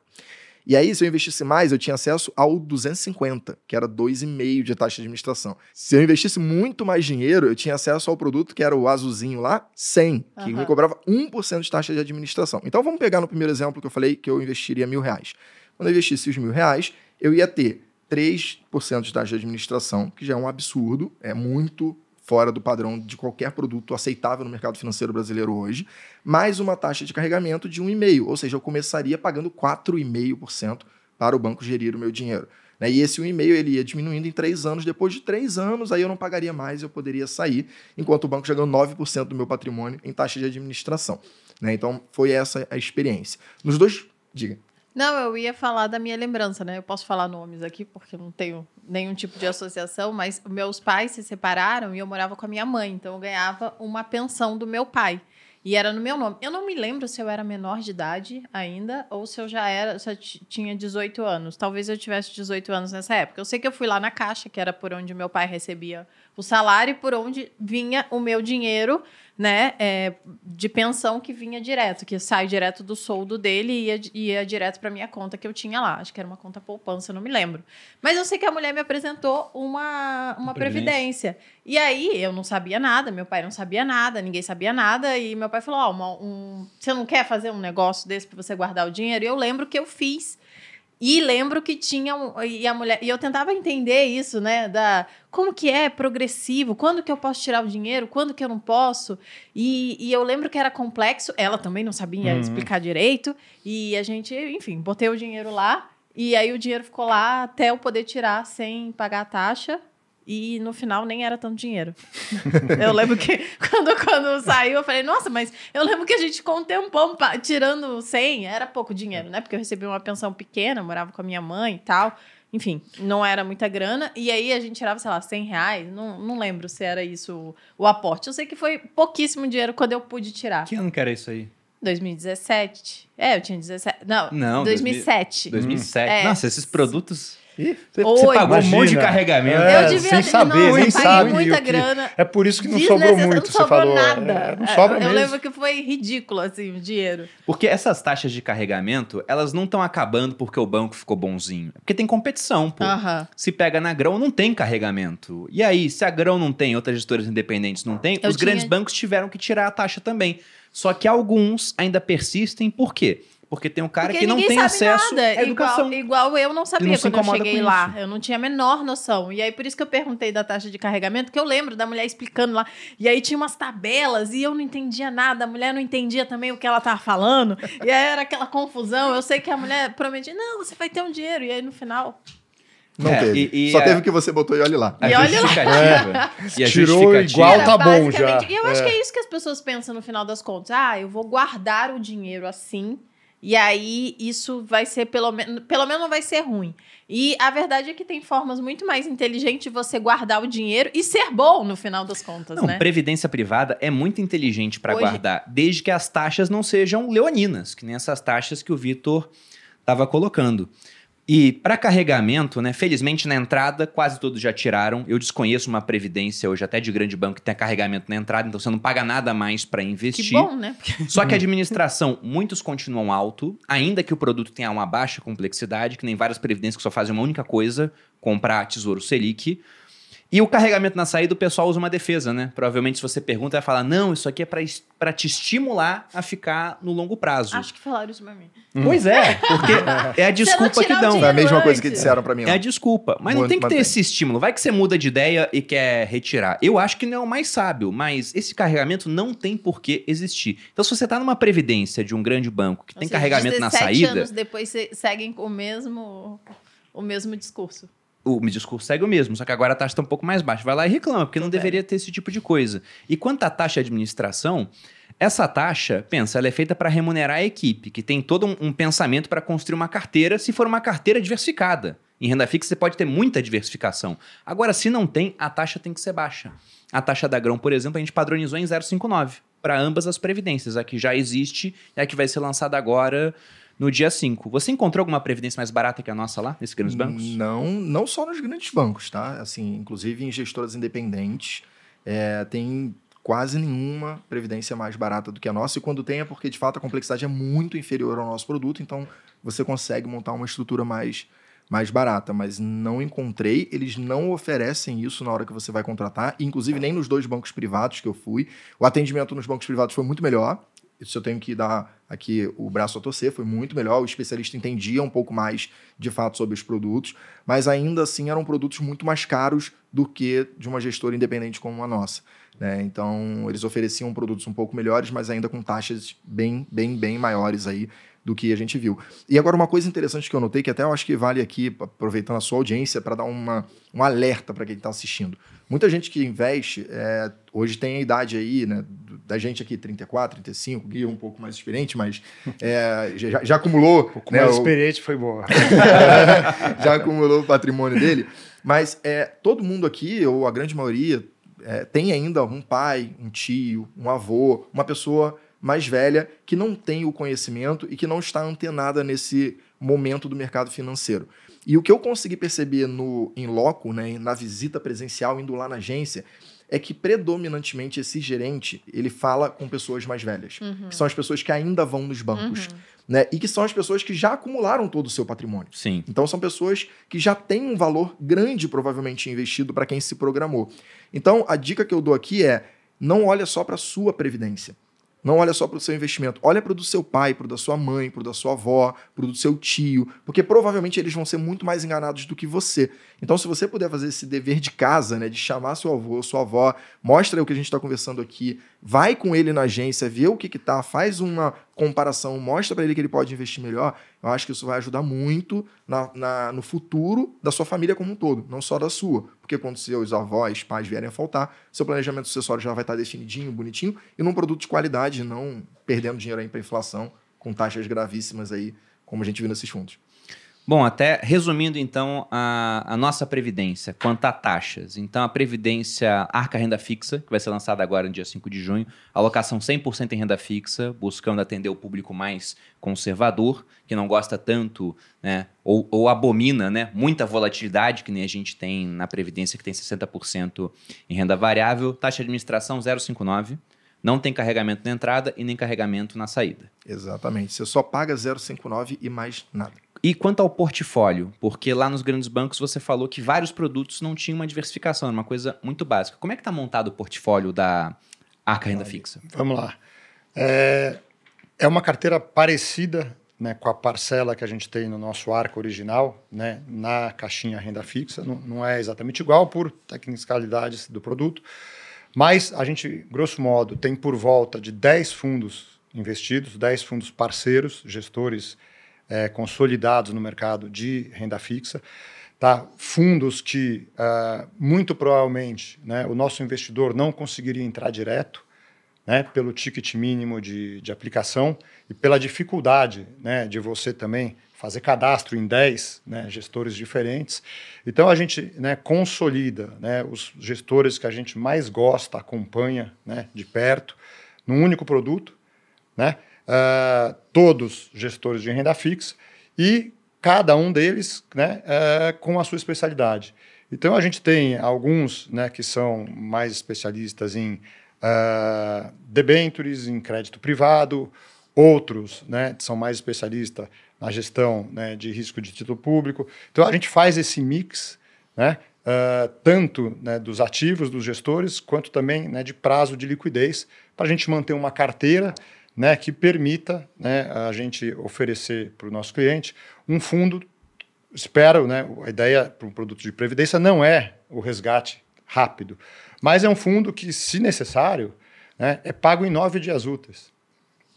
E aí, se eu investisse mais, eu tinha acesso ao 250, que era 2,5% de taxa de administração. Se eu investisse muito mais dinheiro, eu tinha acesso ao produto que era o azulzinho lá, 100, que Aham. me cobrava 1% de taxa de administração. Então, vamos pegar no primeiro exemplo que eu falei que eu investiria mil reais. Quando eu investisse os mil reais, eu ia ter 3% de taxa de administração, que já é um absurdo, é muito fora do padrão de qualquer produto aceitável no mercado financeiro brasileiro hoje, mais uma taxa de carregamento de 1,5%, ou seja, eu começaria pagando 4,5% para o banco gerir o meu dinheiro. né? E esse 1,5% ele ia diminuindo em três anos. Depois de três anos, aí eu não pagaria mais, eu poderia sair, enquanto o banco já ganhou 9% do meu patrimônio em taxa de administração. né? Então, foi essa a experiência. Nos dois... Diga. Não, eu ia falar da minha lembrança, né? Eu posso falar nomes aqui, porque não tenho nenhum tipo de associação, mas meus pais se separaram e eu morava com a minha mãe, então eu ganhava uma pensão do meu pai. E era no meu nome. Eu não me lembro se eu era menor de idade ainda ou se eu já era, se eu tinha 18 anos. Talvez eu tivesse 18 anos nessa época. Eu sei que eu fui lá na caixa, que era por onde meu pai recebia o salário e por onde vinha o meu dinheiro, né, é, de pensão que vinha direto, que sai direto do soldo dele e ia, ia direto para minha conta que eu tinha lá. Acho que era uma conta poupança, não me lembro. Mas eu sei que a mulher me apresentou uma, uma previdência. E aí eu não sabia nada, meu pai não sabia nada, ninguém sabia nada. E meu pai falou: Ó, uma- um, você não quer fazer um negócio desse para você guardar o dinheiro? E eu lembro que eu fiz. E lembro que tinha um, e a mulher e eu tentava entender isso, né, da como que é progressivo, quando que eu posso tirar o dinheiro, quando que eu não posso. E, e eu lembro que era complexo, ela também não sabia Uhum. explicar direito e a gente, enfim, botei o dinheiro lá e aí o dinheiro ficou lá até eu poder tirar sem pagar a taxa. E no final nem era tanto dinheiro. eu lembro que quando, quando saiu, eu falei, nossa, mas eu lembro que a gente ficou um tempão tirando 100, era pouco dinheiro, né? Porque eu recebi uma pensão pequena, morava com a minha mãe e tal. Enfim, não era muita grana. E aí a gente tirava, sei lá, 100 reais. Não, não lembro se era isso o, o aporte. Eu sei que foi pouquíssimo dinheiro quando eu pude tirar. Que ano que era isso aí? 2017. É, eu tinha 17. Não, Não, 2007. 2007. É. Nossa, esses produtos. Ih, Você, Oi. você pagou um monte de Imagina. carregamento. É, eu devia sem saber, nossa, nem eu paguei sabe muita que- grana. É por isso que não sobrou muito, não você falou. nada. É, não É, sobra eu mesmo. lembro que foi ridículo, assim, o dinheiro. Porque essas taxas de carregamento, elas não estão acabando porque o banco ficou bonzinho. É porque tem competição, pô. Aham. Se pega na Grão, não tem carregamento. E aí, se a Grão não tem, outras gestoras independentes não tem, Eu os grandes tinha- bancos tiveram que tirar a taxa também. Só que alguns ainda persistem, por quê? Porque tem um cara Porque que não tem sabe acesso nada. à educação. Igual, igual eu não sabia não quando eu cheguei lá. isso. Eu não tinha a menor noção. E aí, por isso que eu perguntei da taxa de carregamento, que eu lembro da mulher explicando lá. E aí tinha umas tabelas e eu não entendia nada. A mulher não entendia também o que ela tava falando. E aí era aquela confusão. Eu sei que a mulher prometia, não, você vai ter um dinheiro. E aí, no final... Não É, teve. e- e Só a- teve o que você botou e olhe lá. A E olha lá. justificativa. E a Tirou igual tá bom já. E eu acho É. que é isso que as pessoas pensam no final das contas. Ah, eu vou guardar o dinheiro assim. E aí, isso vai ser, pelo menos, pelo menos não vai ser ruim. E a verdade é que tem formas muito mais inteligentes de você guardar o dinheiro e ser bom no final das contas, Não, né? previdência privada é muito inteligente para Hoje- guardar, desde que as taxas não sejam leoninas, que nem essas taxas que o Vitor estava colocando. E para carregamento, né? Felizmente na entrada quase todos já tiraram. Eu desconheço uma previdência hoje até de grande banco que tem carregamento na entrada, então você não paga nada mais para investir. Que bom, né? Só que a administração, muitos continuam alto, ainda que o produto tenha uma baixa complexidade, que nem várias previdências que só fazem uma única coisa, comprar Tesouro Selic. E o carregamento na saída, o pessoal usa uma defesa, né? Provavelmente, se você pergunta, vai falar: não, isso aqui é para te estimular a ficar no longo prazo. Acho que falaram isso pra mim. Pois é, porque é a desculpa que dão. Foi a mesma coisa que disseram pra mim É a desculpa. Mas não Muito tem que ter mantém. esse estímulo. Vai que você muda de ideia e quer retirar. Eu acho que não é o mais sábio, mas esse carregamento não tem por que existir. Então, se você está numa previdência de um grande banco que tem Ou seja, carregamento na 17 saída, anos depois se- seguem com o mesmo, o mesmo discurso. O discurso segue o mesmo, só que agora a taxa está um pouco mais baixa. Vai lá e reclama, porque não deveria ter esse tipo de coisa. E quanto à taxa de administração, essa taxa, pensa, ela é feita para remunerar a equipe, que tem todo um, um pensamento para construir uma carteira, se for uma carteira diversificada. Em renda fixa você pode ter muita diversificação. Agora, se não tem, a taxa tem que ser baixa. A taxa da grão, por exemplo, a gente padronizou em 0,59 para ambas as previdências. A que já existe e a que vai ser lançada agora no dia 5. Você encontrou alguma previdência mais barata que a nossa lá, nesses grandes bancos? Não, não só nos grandes bancos, tá? Assim, inclusive em gestoras independentes, é, tem quase nenhuma previdência mais barata do que a nossa. E quando tem é porque, de fato, a complexidade é muito inferior ao nosso produto, então você consegue montar uma estrutura mais mais barata, mas não encontrei. Eles não oferecem isso na hora que você vai contratar, inclusive nem nos dois bancos privados que eu fui. O atendimento nos bancos privados foi muito melhor. Isso eu tenho que dar aqui o braço a torcer, foi muito melhor. O especialista entendia um pouco mais de fato sobre os produtos, mas ainda assim eram produtos muito mais caros do que de uma gestora independente como a nossa. Né? Então, eles ofereciam produtos um pouco melhores, mas ainda com taxas bem, bem, bem maiores aí do que a gente viu. E agora, uma coisa interessante que eu notei, que até eu acho que vale aqui, aproveitando a sua audiência, para dar uma, um alerta para quem está assistindo. Muita gente que investe, é, hoje tem a idade aí, né, da gente aqui, 34, 35, Gui um pouco mais experiente, mas é, já, já, acumulou. Um pouco né, mais o... experiente foi boa. já acumulou o patrimônio dele. Mas é, todo mundo aqui, ou a grande maioria, é, tem ainda um pai, um tio, um avô, uma pessoa mais velha que não tem o conhecimento e que não está antenada nesse momento do mercado financeiro. E o que eu consegui perceber no em loco, né, na visita presencial, indo lá na agência, é que predominantemente esse gerente ele fala com pessoas mais velhas, uhum. que são as pessoas que ainda vão nos bancos. Uhum. Né? E que são as pessoas que já acumularam todo o seu patrimônio. Sim. Então são pessoas que já têm um valor grande, provavelmente, investido para quem se programou. Então, a dica que eu dou aqui é: não olha só para a sua previdência. Não olha só para o seu investimento, olha para o do seu pai, para o da sua mãe, para o da sua avó, para o do seu tio, porque provavelmente eles vão ser muito mais enganados do que você. Então, se você puder fazer esse dever de casa, né, de chamar seu avô, sua avó, mostra o que a gente está conversando aqui, vai com ele na agência, vê o que que tá, faz uma comparação, mostra para ele que ele pode investir melhor, eu acho que isso vai ajudar muito na, na, no futuro da sua família como um todo, não só da sua. Porque quando seus avós, pais vierem a faltar, seu planejamento sucessório já vai estar definidinho, bonitinho, e num produto de qualidade, não perdendo dinheiro aí para inflação, com taxas gravíssimas aí, como a gente viu nesses fundos. Bom, até resumindo então a, a, nossa previdência quanto a taxas. Então, a previdência Arca Renda Fixa, que vai ser lançada agora no dia 5 de junho, alocação 100% em renda fixa, buscando atender o público mais conservador, que não gosta tanto, né, ou, ou abomina, né, muita volatilidade, que nem a gente tem na previdência, que tem 60% em renda variável. Taxa de administração 0,59. Não tem carregamento na entrada e nem carregamento na saída. Exatamente. Você só paga 0,59 e mais nada. E quanto ao portfólio, porque lá nos grandes bancos você falou que vários produtos não tinham uma diversificação, era uma coisa muito básica. Como é que está montado o portfólio da Arca Renda Fixa? Vamos lá. É, é uma carteira parecida né, com a parcela que a gente tem no nosso arco original, né, na caixinha renda fixa. Não, não é exatamente igual por tecnicalidades do produto, mas a gente, grosso modo, tem por volta de 10 fundos investidos, 10 fundos parceiros, gestores é, consolidados no mercado de renda fixa. Tá? Fundos que, uh, muito provavelmente, né, o nosso investidor não conseguiria entrar direto, né, pelo ticket mínimo de, de aplicação e pela dificuldade né, de você também fazer cadastro em 10 né, gestores diferentes. Então, a gente né, consolida né, os gestores que a gente mais gosta, acompanha né, de perto, num único produto, né? Uh, todos gestores de renda fixa e cada um deles né, uh, com a sua especialidade. Então a gente tem alguns né, que são mais especialistas em uh, debentures, em crédito privado, outros né, são mais especialistas na gestão né, de risco de título público. Então a gente faz esse mix, né, uh, tanto né, dos ativos dos gestores, quanto também né, de prazo de liquidez, para a gente manter uma carteira né, que permita né, a gente oferecer para o nosso cliente um fundo. Espero, né, a ideia para um produto de previdência não é o resgate rápido, mas é um fundo que, se necessário, né, é pago em nove dias úteis.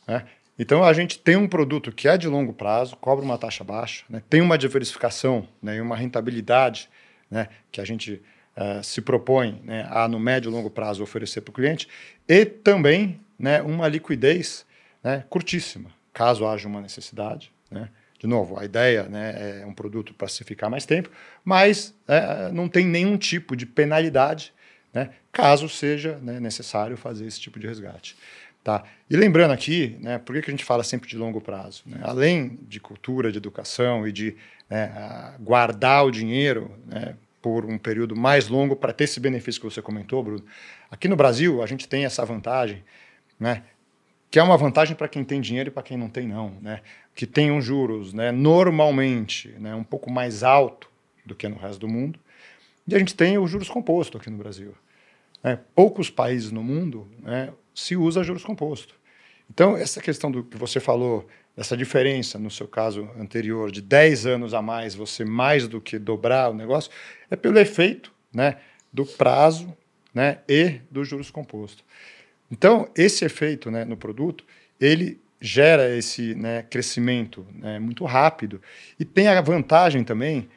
Né? Então a gente tem um produto que é de longo prazo, cobra uma taxa baixa, né, tem uma diversificação né, e uma rentabilidade né, que a gente uh, se propõe né, a, no médio e longo prazo, oferecer para o cliente, e também né, uma liquidez né, curtíssima, caso haja uma necessidade. Né? De novo, a ideia né, é um produto para se ficar mais tempo, mas é, não tem nenhum tipo de penalidade né, caso seja né, necessário fazer esse tipo de resgate. Tá? E lembrando aqui, né, por que, que a gente fala sempre de longo prazo? Né? Além de cultura, de educação e de né, guardar o dinheiro né, por um período mais longo para ter esse benefício que você comentou, Bruno, aqui no Brasil a gente tem essa vantagem, né, que é uma vantagem para quem tem dinheiro e para quem não tem não, né, que tem uns juros né, normalmente né, um pouco mais alto do que no resto do mundo, e a gente tem os juros compostos aqui no Brasil. Né? Poucos países no mundo né, se usa juros compostos. Então, essa questão do que você falou, essa diferença, no seu caso anterior, de 10 anos a mais, você mais do que dobrar o negócio, é pelo efeito né, do prazo né, e dos juros compostos. Então, esse efeito né, no produto, ele gera esse né, crescimento né, muito rápido e tem a vantagem também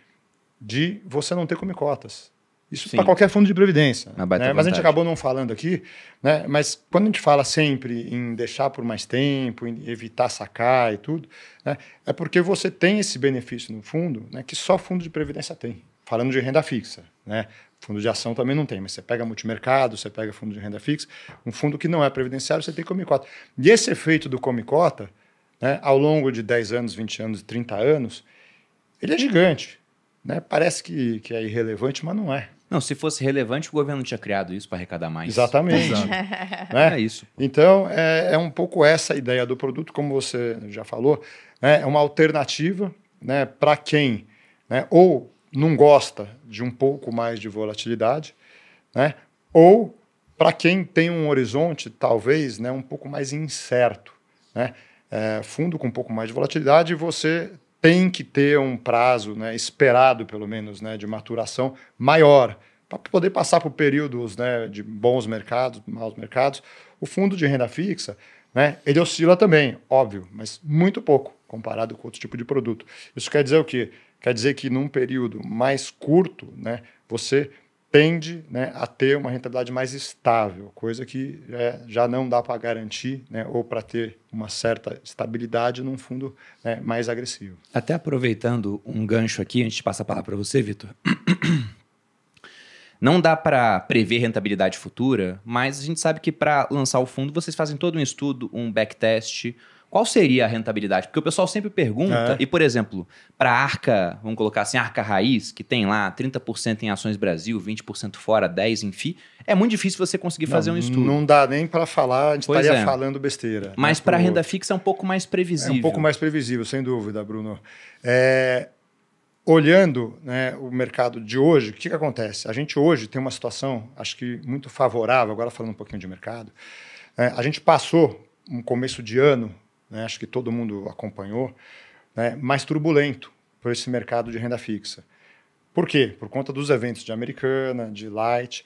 de você não ter come cotas. Isso para qualquer fundo de previdência. Né? Mas a gente acabou não falando aqui, né? mas quando a gente fala sempre em deixar por mais tempo, em evitar sacar e tudo, né? é porque você tem esse benefício no fundo né? que só fundo de previdência tem. Falando de renda fixa. Né? Fundo de ação também não tem, mas você pega multimercado, você pega fundo de renda fixa, um fundo que não é previdenciário, você tem comicota. E esse efeito do comicota, né, ao longo de 10 anos, 20 anos, 30 anos, ele é gigante. Né? Parece que, que é irrelevante, mas não é. Não, se fosse relevante, o governo não tinha criado isso para arrecadar mais. Exatamente. né? É isso. Então, é, é, um pouco essa a ideia do produto, como você já falou, né? é uma alternativa né, para quem né, ou não gosta de um pouco mais de volatilidade, né, ou para quem tem um horizonte, talvez, né, um pouco mais incerto. Né? É, fundo com um pouco mais de volatilidade, você tem que ter um prazo né, esperado, pelo menos, né, de maturação maior, para poder passar por períodos né, de bons mercados, maus mercados. O fundo de renda fixa, né, ele oscila também, óbvio, mas muito pouco comparado com outro tipo de produto. Isso quer dizer o quê? Quer dizer que num período mais curto, né, você tende né, a ter uma rentabilidade mais estável, coisa que é, já não dá para garantir, né, ou para ter uma certa estabilidade num fundo né, mais agressivo. Até aproveitando um gancho aqui, antes de passar a palavra para você, Vitor. Não dá para prever rentabilidade futura, mas a gente sabe que para lançar o fundo vocês fazem todo um estudo, um backtest, qual seria a rentabilidade? Porque o pessoal sempre pergunta, é. e por exemplo, para a Arca, vamos colocar assim, Arca Raiz, que tem lá 30% em ações Brasil, 20% fora, 10% em FI, é muito difícil você conseguir não, fazer um estudo. Não dá nem para falar, a gente pois estaria é. falando besteira. Mas né, para a renda fixa é um pouco mais previsível. É um pouco mais previsível, sem dúvida, Bruno. É, olhando né, o mercado de hoje, o que, que acontece? A gente hoje tem uma situação, acho que muito favorável, agora falando um pouquinho de mercado, é, a gente passou um começo de ano né, acho que todo mundo acompanhou, né, mais turbulento por esse mercado de renda fixa. Por quê? Por conta dos eventos de Americana, de Light.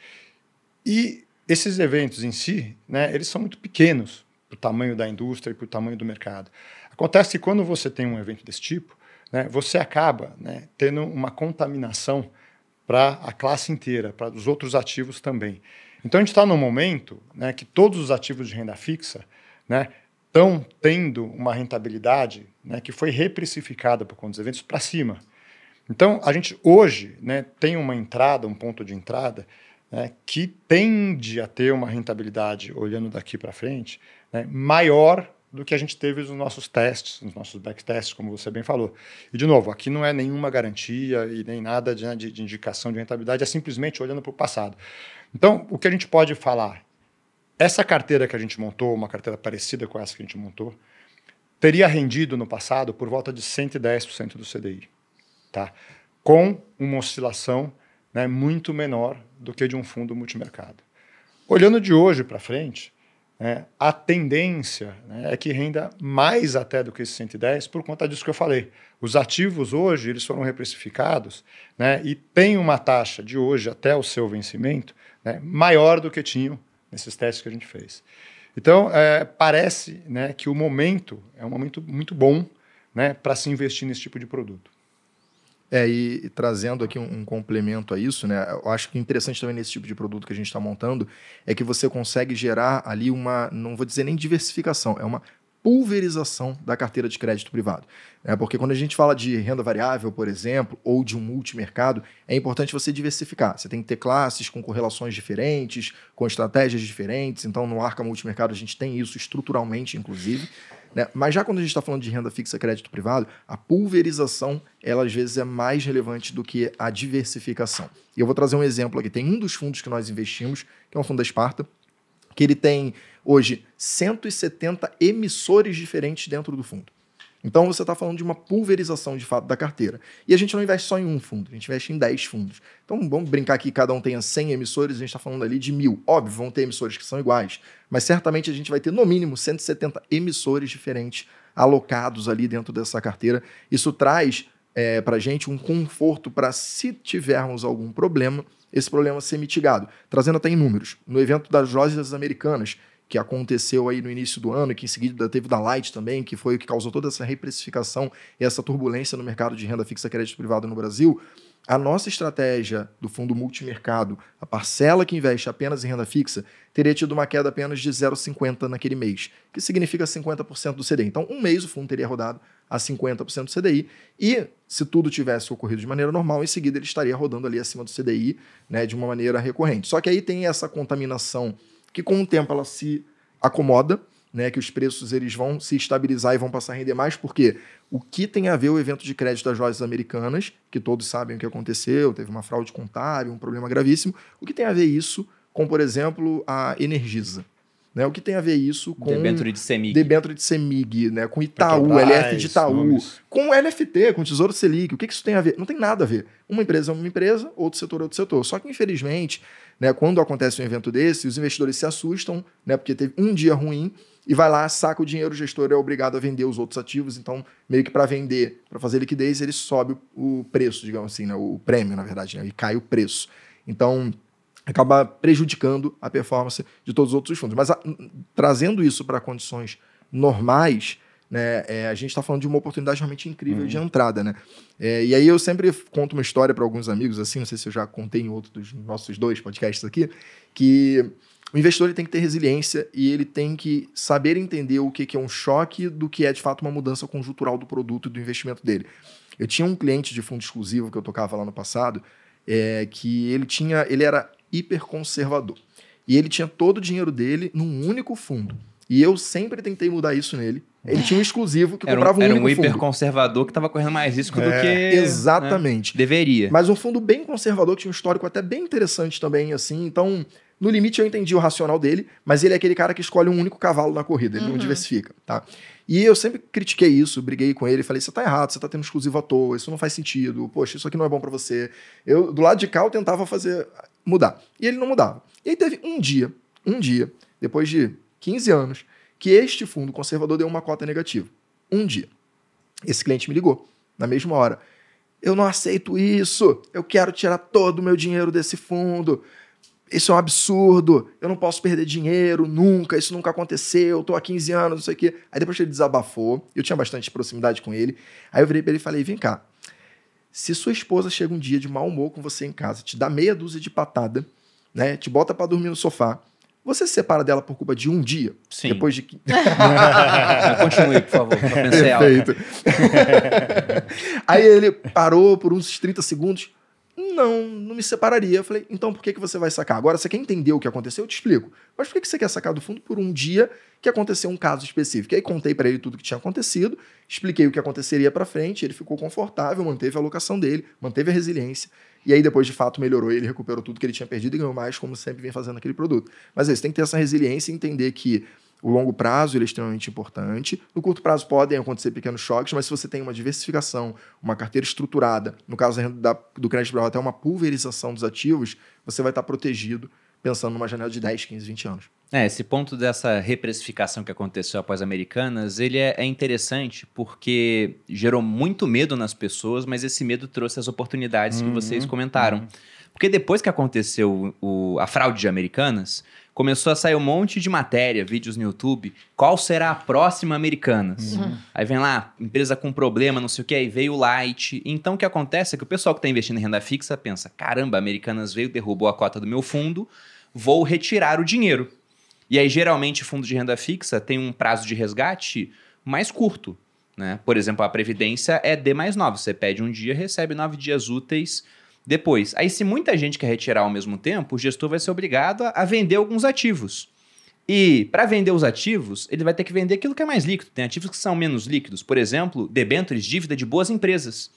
E esses eventos em si, né, eles são muito pequenos para o tamanho da indústria e para o tamanho do mercado. Acontece que quando você tem um evento desse tipo, né, você acaba né, tendo uma contaminação para a classe inteira, para os outros ativos também. Então a gente está num momento né, que todos os ativos de renda fixa né, estão tendo uma rentabilidade né, que foi reprecificada por conta dos eventos para cima. Então, a gente hoje né, tem uma entrada, um ponto de entrada, né, que tende a ter uma rentabilidade, olhando daqui para frente, né, maior do que a gente teve nos nossos testes, nos nossos backtests, como você bem falou. E, de novo, aqui não é nenhuma garantia e nem nada de, né, de, de indicação de rentabilidade, é simplesmente olhando para o passado. Então, o que a gente pode falar essa carteira que a gente montou, uma carteira parecida com essa que a gente montou, teria rendido no passado por volta de 110% do CDI, tá? com uma oscilação né, muito menor do que de um fundo multimercado. Olhando de hoje para frente, né, a tendência né, é que renda mais até do que esse 110 por conta disso que eu falei. Os ativos hoje eles foram reprecificados né, e tem uma taxa de hoje até o seu vencimento né, maior do que tinham nesses testes que a gente fez. Então, é, parece né, que o momento é um momento muito bom né, para se investir nesse tipo de produto. É, e, e trazendo aqui um, um, complemento a isso, né? Eu acho que interessante também nesse tipo de produto que a gente está montando é que você consegue gerar ali uma, não vou dizer nem diversificação, é uma pulverização da carteira de crédito privado. É, porque quando a gente fala de renda variável, por exemplo, ou de um multimercado, é importante você diversificar. Você tem que ter classes com correlações diferentes, com estratégias diferentes. Então, no Arca Multimercado, a gente tem isso estruturalmente, inclusive. Né? Mas já quando a gente está falando de renda fixa crédito privado, a pulverização, ela às vezes é mais relevante do que a diversificação. E eu vou trazer um exemplo aqui. Tem um dos fundos que nós investimos, que é um fundo da Esparta, que ele tem hoje 170 emissores diferentes dentro do fundo. Então você está falando de uma pulverização de fato da carteira. E a gente não investe só em um fundo, a gente investe em 10 fundos. Então vamos brincar que cada um tenha 100 emissores, a gente está falando ali de mil. Óbvio, vão ter emissores que são iguais, mas certamente a gente vai ter no mínimo 170 emissores diferentes alocados ali dentro dessa carteira. Isso traz é, para a gente um conforto para, se tivermos algum problema, esse problema ser mitigado. Trazendo até em números. No evento das lojas americanas, que aconteceu aí no início do ano, e que em seguida teve da Light também, que foi o que causou toda essa reprecificação e essa turbulência no mercado de renda fixa crédito privado no Brasil, a nossa estratégia do fundo multimercado, a parcela que investe apenas em renda fixa, teria tido uma queda apenas de 0,50 naquele mês, que significa 50% do CDI. Então, um mês o fundo teria rodado a 50% do CDI, e se tudo tivesse ocorrido de maneira normal, em seguida ele estaria rodando ali acima do CDI né, de uma maneira recorrente. Só que aí tem essa contaminação que com o tempo ela se acomoda, né, que os preços eles vão se estabilizar e vão passar a render mais, porque o que tem a ver o evento de crédito das lojas americanas, que todos sabem o que aconteceu, teve uma fraude contábil, um problema gravíssimo, o que tem a ver isso com, por exemplo, a Energisa? Né? O que tem a ver isso com. Debênture de CEMIG. Debênture de CEMIG, né? com Itaú, Petrobras, LF de Itaú, nomes. com LFT, com Tesouro Selic. O que, que isso tem a ver? Não tem nada a ver. Uma empresa é uma empresa, outro setor é outro setor. Só que, infelizmente, né, quando acontece um evento desse, os investidores se assustam, né, porque teve um dia ruim e vai lá, saca o dinheiro, o gestor é obrigado a vender os outros ativos, então meio que para vender, para fazer liquidez, ele sobe o preço, digamos assim, né, o prêmio, na verdade, né, e cai o preço. Então, acaba prejudicando a performance de todos os outros fundos. Mas a, trazendo isso para condições normais, né, é, a gente está falando de uma oportunidade realmente incrível uhum. de entrada, né? É, e aí eu sempre conto uma história para alguns amigos, assim, não sei se eu já contei em outro dos nossos dois podcasts aqui, que o investidor ele tem que ter resiliência e ele tem que saber entender o que, que é um choque do que é de fato uma mudança conjuntural do produto e do investimento dele. Eu tinha um cliente de fundo exclusivo que eu tocava lá no passado, é, que ele tinha, ele era hiperconservador. E ele tinha todo o dinheiro dele num único fundo. E eu sempre tentei mudar isso nele. Ele tinha um exclusivo que era comprava um, um Era um hiperconservador que estava correndo mais risco é, do que... Exatamente. Né, deveria. Mas um fundo bem conservador, que tinha um histórico até bem interessante também, assim. Então, no limite eu entendi o racional dele, mas ele é aquele cara que escolhe um único cavalo na corrida. Ele uhum. não diversifica, tá? E eu sempre critiquei isso, briguei com ele, falei: você tá errado, você tá tendo exclusivo à toa, isso não faz sentido, poxa, isso aqui não é bom para você. Eu, do lado de cá, eu tentava fazer mudar. E ele não mudava. E aí teve um dia, um dia, depois de 15 anos, que este fundo conservador deu uma cota negativa. Um dia. Esse cliente me ligou, na mesma hora. Eu não aceito isso. Eu quero tirar todo o meu dinheiro desse fundo. Isso é um absurdo. Eu não posso perder dinheiro nunca. Isso nunca aconteceu. Eu tô há 15 anos, não sei o quê. Aí depois ele desabafou. Eu tinha bastante proximidade com ele. Aí eu virei para ele e falei: vem cá. Se sua esposa chega um dia de mau humor com você em casa, te dá meia dúzia de patada, né? Te bota para dormir no sofá. Você se separa dela por culpa de um dia? Sim. Depois de. Continue, por favor. Perfeito. Aí ele parou por uns 30 segundos. Não, não me separaria. Eu falei, então por que, que você vai sacar? Agora, você quer entender o que aconteceu? Eu te explico. Mas por que, que você quer sacar do fundo por um dia que aconteceu um caso específico? Aí contei para ele tudo que tinha acontecido, expliquei o que aconteceria para frente, ele ficou confortável, manteve a alocação dele, manteve a resiliência. E aí depois, de fato, melhorou ele recuperou tudo que ele tinha perdido e ganhou mais, como sempre vem fazendo aquele produto. Mas é isso, tem que ter essa resiliência e entender que o longo prazo é extremamente importante. No curto prazo podem acontecer pequenos choques, mas se você tem uma diversificação, uma carteira estruturada, no caso da, do crédito privado, até uma pulverização dos ativos, você vai estar protegido pensando numa janela de 10, 15, 20 anos. É, esse ponto dessa reprecificação que aconteceu após Americanas, ele é, é, interessante porque gerou muito medo nas pessoas, mas esse medo trouxe as oportunidades uhum, que vocês comentaram. Uhum. Porque depois que aconteceu o, a fraude de Americanas, começou a sair um monte de matéria, vídeos no YouTube. Qual será a próxima Americanas? Uhum. Aí vem lá, empresa com problema, não sei o que, aí veio o Light. Então o que acontece é que o pessoal que está investindo em renda fixa pensa: caramba, Americanas veio, derrubou a cota do meu fundo, vou retirar o dinheiro. E aí, geralmente, fundo de renda fixa tem um prazo de resgate mais curto. Né? Por exemplo, a Previdência é D mais 9. Você pede um dia, recebe nove dias úteis depois. Aí, se muita gente quer retirar ao mesmo tempo, o gestor vai ser obrigado a vender alguns ativos. E para vender os ativos, ele vai ter que vender aquilo que é mais líquido. Tem ativos que são menos líquidos. Por exemplo, debêntures, dívida de boas empresas.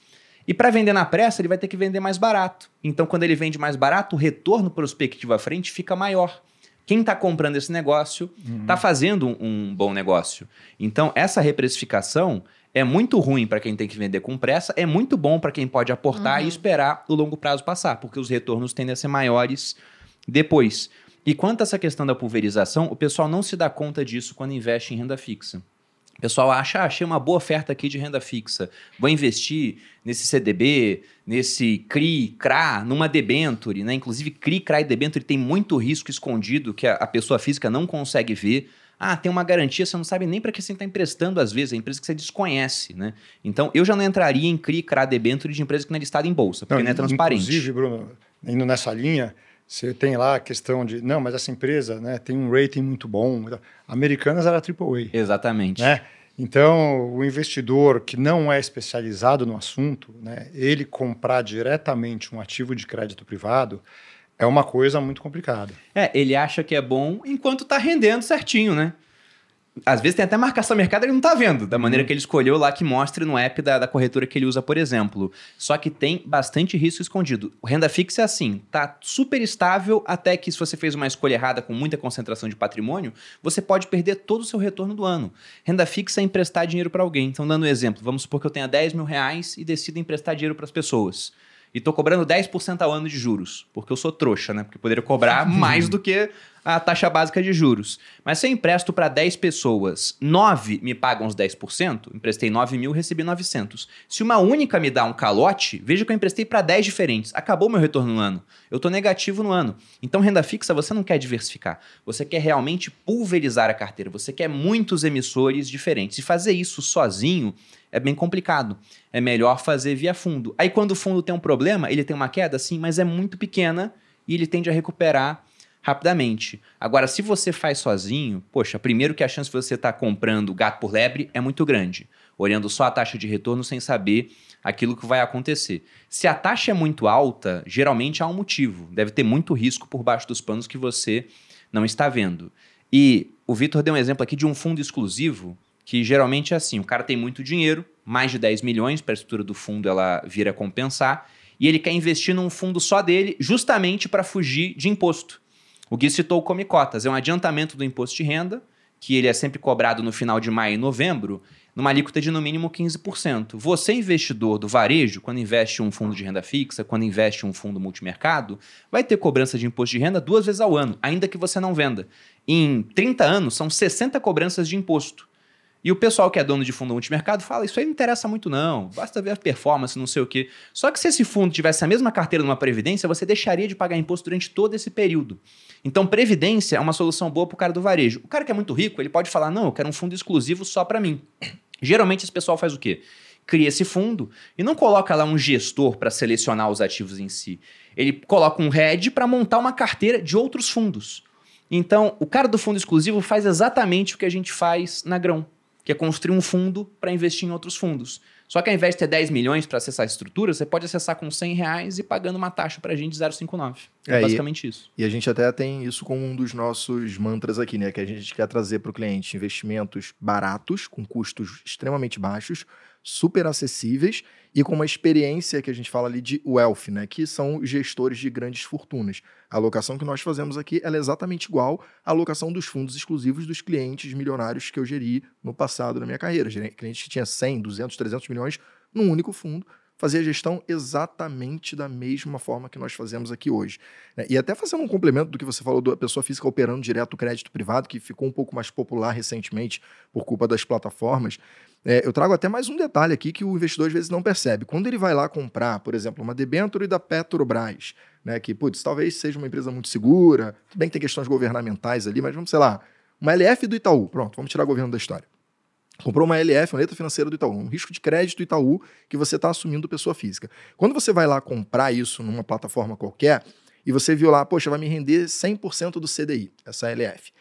E para vender na pressa, ele vai ter que vender mais barato. Então, quando ele vende mais barato, o retorno prospectivo à frente fica maior. Quem está comprando esse negócio está uhum. fazendo um, um, bom negócio. Então, essa reprecificação é muito ruim para quem tem que vender com pressa, é muito bom para quem pode aportar uhum. e esperar o longo prazo passar, porque os retornos tendem a ser maiores depois. E quanto a essa questão da pulverização, o pessoal não se dá conta disso quando investe em renda fixa. O pessoal acha, ah, achei uma boa oferta aqui de renda fixa. Vou investir nesse CDB, nesse CRI, CRA, numa debenture, né? Inclusive, CRI, CRA e debenture tem muito risco escondido que a, a pessoa física não consegue ver. Ah, tem uma garantia, você não sabe nem para que você está emprestando, às vezes, é empresa que você desconhece, né? Então, eu já não entraria em CRI, CRA, debenture de empresa que não é listada em bolsa, porque não, não é transparente. Inclusive, Bruno, indo nessa linha, você tem lá a questão de, não, mas essa empresa né, tem um rating muito bom. Americanas era AAA. Exatamente. Né? Então, o investidor que não é especializado no assunto, né, ele comprar diretamente um ativo de crédito privado é uma coisa muito complicada. É, ele acha que é bom enquanto está rendendo certinho, né? Às vezes tem até marcação mercado ele não está vendo, da maneira uhum. que ele escolheu lá que mostre no app da, da, corretora que ele usa, por exemplo. Só que tem bastante risco escondido. O renda fixa é assim, tá super estável até que se você fez uma escolha errada com muita concentração de patrimônio, você pode perder todo o seu retorno do ano. Renda fixa é emprestar dinheiro para alguém. Então, dando um exemplo, vamos supor que eu tenha 10 mil reais e decido emprestar dinheiro para as pessoas e tô cobrando 10% ao ano de juros, porque eu sou trouxa, né? Porque poderia cobrar mais do que a taxa básica de juros. Mas se eu empresto para 10 pessoas, 9 me pagam os 10%, emprestei 9 mil, recebi 900. Se uma única me dá um calote, veja que eu emprestei para 10 diferentes. Acabou meu retorno no ano. Eu estou negativo no ano. Então, renda fixa você não quer diversificar. Você quer realmente pulverizar a carteira. Você quer muitos emissores diferentes. E fazer isso sozinho é bem complicado. É melhor fazer via fundo. Aí, quando o fundo tem um problema, ele tem uma queda, sim, mas é muito pequena e ele tende a recuperar rapidamente. Agora, se você faz sozinho, poxa, primeiro que a chance de você estar tá comprando gato por lebre é muito grande, olhando só a taxa de retorno sem saber aquilo que vai acontecer. Se a taxa é muito alta, geralmente há um motivo. Deve ter muito risco por baixo dos panos que você não está vendo. E o Vitor deu um exemplo aqui de um fundo exclusivo, que geralmente é assim: o cara tem muito dinheiro, mais de 10 milhões para a estrutura do fundo ela vira compensar, e ele quer investir num fundo só dele, justamente para fugir de imposto. O Gui citou o Come Cotas, é um adiantamento do imposto de renda, que ele é sempre cobrado no final de maio e novembro, numa alíquota de no mínimo 15%. Você, investidor do varejo, quando investe um fundo de renda fixa, quando investe um fundo multimercado, vai ter cobrança de imposto de renda duas vezes ao ano, ainda que você não venda. Em 30 anos, são 60 cobranças de imposto. E o pessoal que é dono de fundo multimercado fala: Isso aí não interessa muito, não. Basta ver a performance, não sei o quê. Só que se esse fundo tivesse a mesma carteira numa previdência, você deixaria de pagar imposto durante todo esse período. Então, previdência é uma solução boa para o cara do varejo. O cara que é muito rico, ele pode falar: Não, eu quero um fundo exclusivo só para mim. Geralmente, esse pessoal faz o quê? Cria esse fundo e não coloca lá um gestor para selecionar os ativos em si. Ele coloca um head para montar uma carteira de outros fundos. Então, o cara do fundo exclusivo faz exatamente o que a gente faz na Grão que é construir um fundo para investir em outros fundos. Só que ao invés de ter 10 milhões para acessar a estrutura, você pode acessar com 100 reais e pagando uma taxa para a gente de 0,59. É, é basicamente e, isso. E a gente até tem isso como um dos nossos mantras aqui, né? Que a gente quer trazer para o cliente investimentos baratos, com custos extremamente baixos, super acessíveis e com uma experiência que a gente fala ali de wealth, né, que são gestores de grandes fortunas. A alocação que nós fazemos aqui é exatamente igual à alocação dos fundos exclusivos dos clientes milionários que eu geri no passado na minha carreira. Clientes que tinha 100, 200, 300 milhões num único fundo fazer a gestão exatamente da mesma forma que nós fazemos aqui hoje. Né? E até fazendo um complemento do que você falou da pessoa física operando direto o crédito privado, que ficou um pouco mais popular recentemente por culpa das plataformas. É, eu trago até mais um detalhe aqui que o investidor às vezes não percebe. Quando ele vai lá comprar, por exemplo, uma debenture da Petrobras, né? Que, putz, talvez seja uma empresa muito segura, tudo bem que tem questões governamentais ali, mas vamos, sei lá, uma LF do Itaú, pronto, vamos tirar o governo da história. Comprou uma LF, uma letra financeira do Itaú, um risco de crédito do Itaú que você está assumindo pessoa física. Quando você vai lá comprar isso numa plataforma qualquer e você viu lá, poxa, vai me render 100% do CDI, essa LF.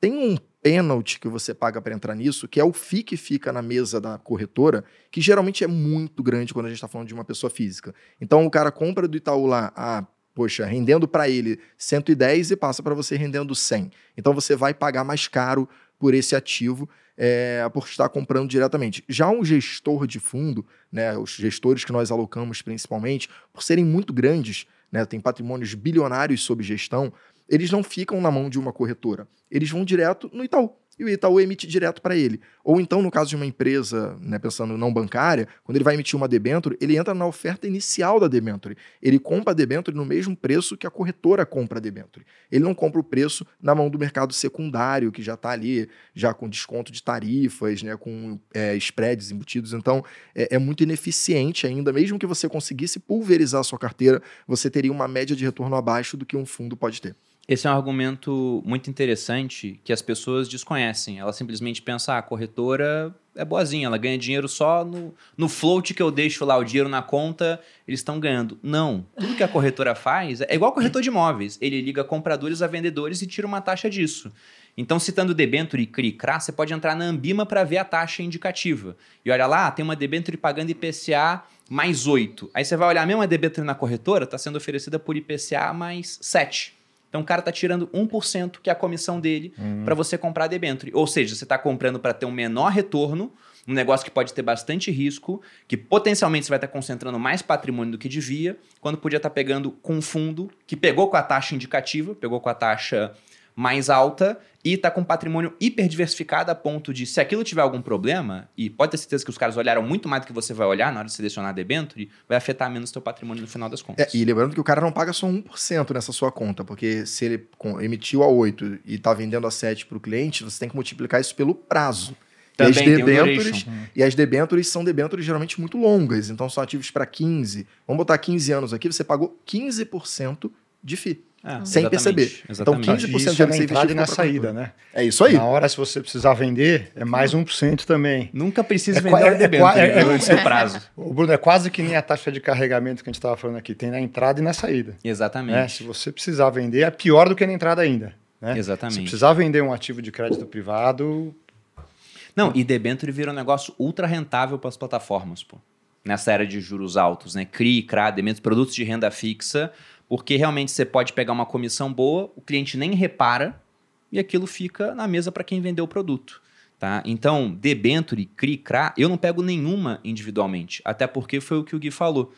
Tem um pênalti que você paga para entrar nisso, que é o FII que fica na mesa da corretora, que geralmente é muito grande quando a gente está falando de uma pessoa física. Então o cara compra do Itaú lá, ah, poxa, rendendo para ele 110 e passa para você rendendo 100. Então você vai pagar mais caro por esse ativo é, por estar comprando diretamente. Já um gestor de fundo, né, os gestores que nós alocamos principalmente, por serem muito grandes, né, tem patrimônios bilionários sob gestão, eles não ficam na mão de uma corretora. Eles vão direto no Itaú e o Itaú emite direto para ele. Ou então, no caso de uma empresa, né, pensando não bancária, quando ele vai emitir uma debenture, ele entra na oferta inicial da debenture. Ele compra a debenture no mesmo preço que a corretora compra a debenture. Ele não compra o preço na mão do mercado secundário, que já está ali, já com desconto de tarifas, né, com é, spreads embutidos. Então, é, é muito ineficiente ainda. Mesmo que você conseguisse pulverizar a sua carteira, você teria uma média de retorno abaixo do que um fundo pode ter. Esse é um argumento muito interessante que as pessoas desconhecem. Ela simplesmente pensa, ah, a corretora é boazinha, ela ganha dinheiro só no, no float que eu deixo lá o dinheiro na conta, eles estão ganhando. Não. Tudo que a corretora faz é igual corretor de imóveis. Ele liga compradores a vendedores e tira uma taxa disso. Então, citando debenture e CRI-CRA, você pode entrar na Ambima para ver a taxa indicativa. E olha lá, tem uma debenture pagando IPCA mais 8. Aí você vai olhar a mesma debenture na corretora, está sendo oferecida por IPCA mais 7. Então o cara está tirando 1%, que é a comissão dele, uhum. para você comprar a debenture. Ou seja, você está comprando para ter um menor retorno, um negócio que pode ter bastante risco, que potencialmente você vai estar tá concentrando mais patrimônio do que devia, quando podia estar tá pegando com um fundo que pegou com a taxa indicativa, pegou com a taxa mais alta e está com patrimônio hiper diversificado a ponto de, se aquilo tiver algum problema, e pode ter certeza que os caras olharam muito mais do que você vai olhar na hora de selecionar a debenture, vai afetar menos o seu patrimônio no final das contas. É, e lembrando que o cara não paga só 1% nessa sua conta, porque se ele emitiu a 8 e está vendendo a 7 para o cliente, você tem que multiplicar isso pelo prazo. Também e as debentures, um e as debentures são debentures geralmente muito longas, então são ativos para 15. Vamos botar 15 anos aqui, você pagou 15% de FII. É, sem perceber. Exatamente. Então, 15% isso é na entrada e na saída, né? É isso aí. Na hora, se você precisar vender, é mais 1% também. Nunca precisa é, vender é, debênture é, é, é, é, prazo. O Bruno, é quase que nem a taxa de carregamento que a gente estava falando aqui. Tem na entrada e na saída. Exatamente. Né? Se você precisar vender, é pior do que na entrada ainda. Né? Exatamente. Se precisar vender um ativo de crédito privado... Não, e debênture vira um negócio ultra rentável para as plataformas, pô. Nessa era de juros altos, né? CRI, CRA, debêntures, produtos de renda fixa porque realmente você pode pegar uma comissão boa, o cliente nem repara e aquilo fica na mesa para quem vendeu o produto. Tá? Então, debenture, CRI, CRA, eu não pego nenhuma individualmente, até porque foi o que o Gui falou.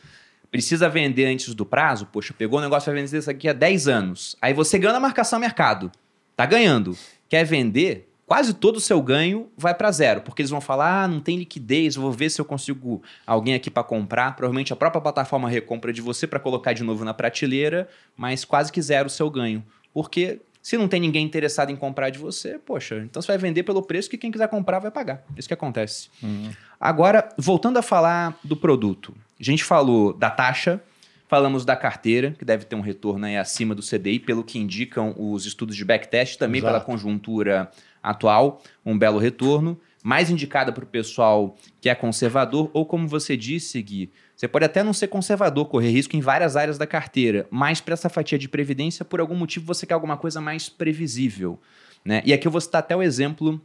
Precisa vender antes do prazo? Poxa, pegou o negócio, vai vender isso aqui há 10 anos. Aí você ganha na marcação mercado. Tá ganhando. Quer vender? Quase todo o seu ganho vai para zero, porque eles vão falar, ah, não tem liquidez, vou ver se eu consigo alguém aqui para comprar. Provavelmente a própria plataforma recompra de você para colocar de novo na prateleira, mas quase que zero o seu ganho. Porque se não tem ninguém interessado em comprar de você, poxa, então você vai vender pelo preço que quem quiser comprar vai pagar. Isso que acontece. Uhum. Agora, voltando a falar do produto. A gente falou da taxa, Falamos da carteira, que deve ter um retorno aí acima do CDI, pelo que indicam os estudos de backtest, também Exato. pela conjuntura atual, um belo retorno, mais indicada para o pessoal que é conservador, ou como você disse, Gui, você pode até não ser conservador, correr risco em várias áreas da carteira, mas para essa fatia de previdência, por algum motivo, você quer alguma coisa mais previsível. Né? E aqui eu vou citar até o exemplo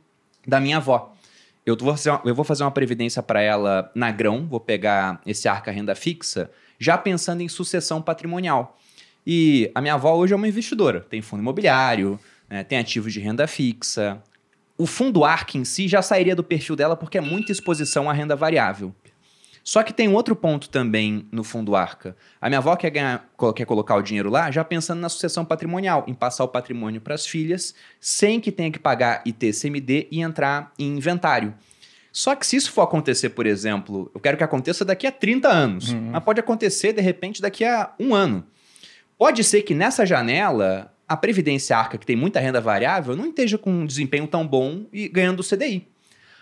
da minha avó. Eu vou fazer uma, eu vou fazer uma previdência para ela na grão, vou pegar esse arca renda fixa, já pensando em sucessão patrimonial. E a minha avó hoje é uma investidora, tem fundo imobiliário, né, tem ativos de renda fixa, o fundo ARC em si já sairia do perfil dela porque é muita exposição à renda variável. Só que tem outro ponto também no fundo ARCA. A minha avó quer, ganhar, quer colocar o dinheiro lá já pensando na sucessão patrimonial, em passar o patrimônio para as filhas, sem que tenha que pagar ITCMD e entrar em inventário. Só que se isso for acontecer, por exemplo, eu quero que aconteça daqui a 30 anos, uhum. mas pode acontecer de repente daqui a um ano. Pode ser que nessa janela a Previdência Arca, que tem muita renda variável, não esteja com um desempenho tão bom e ganhando o CDI.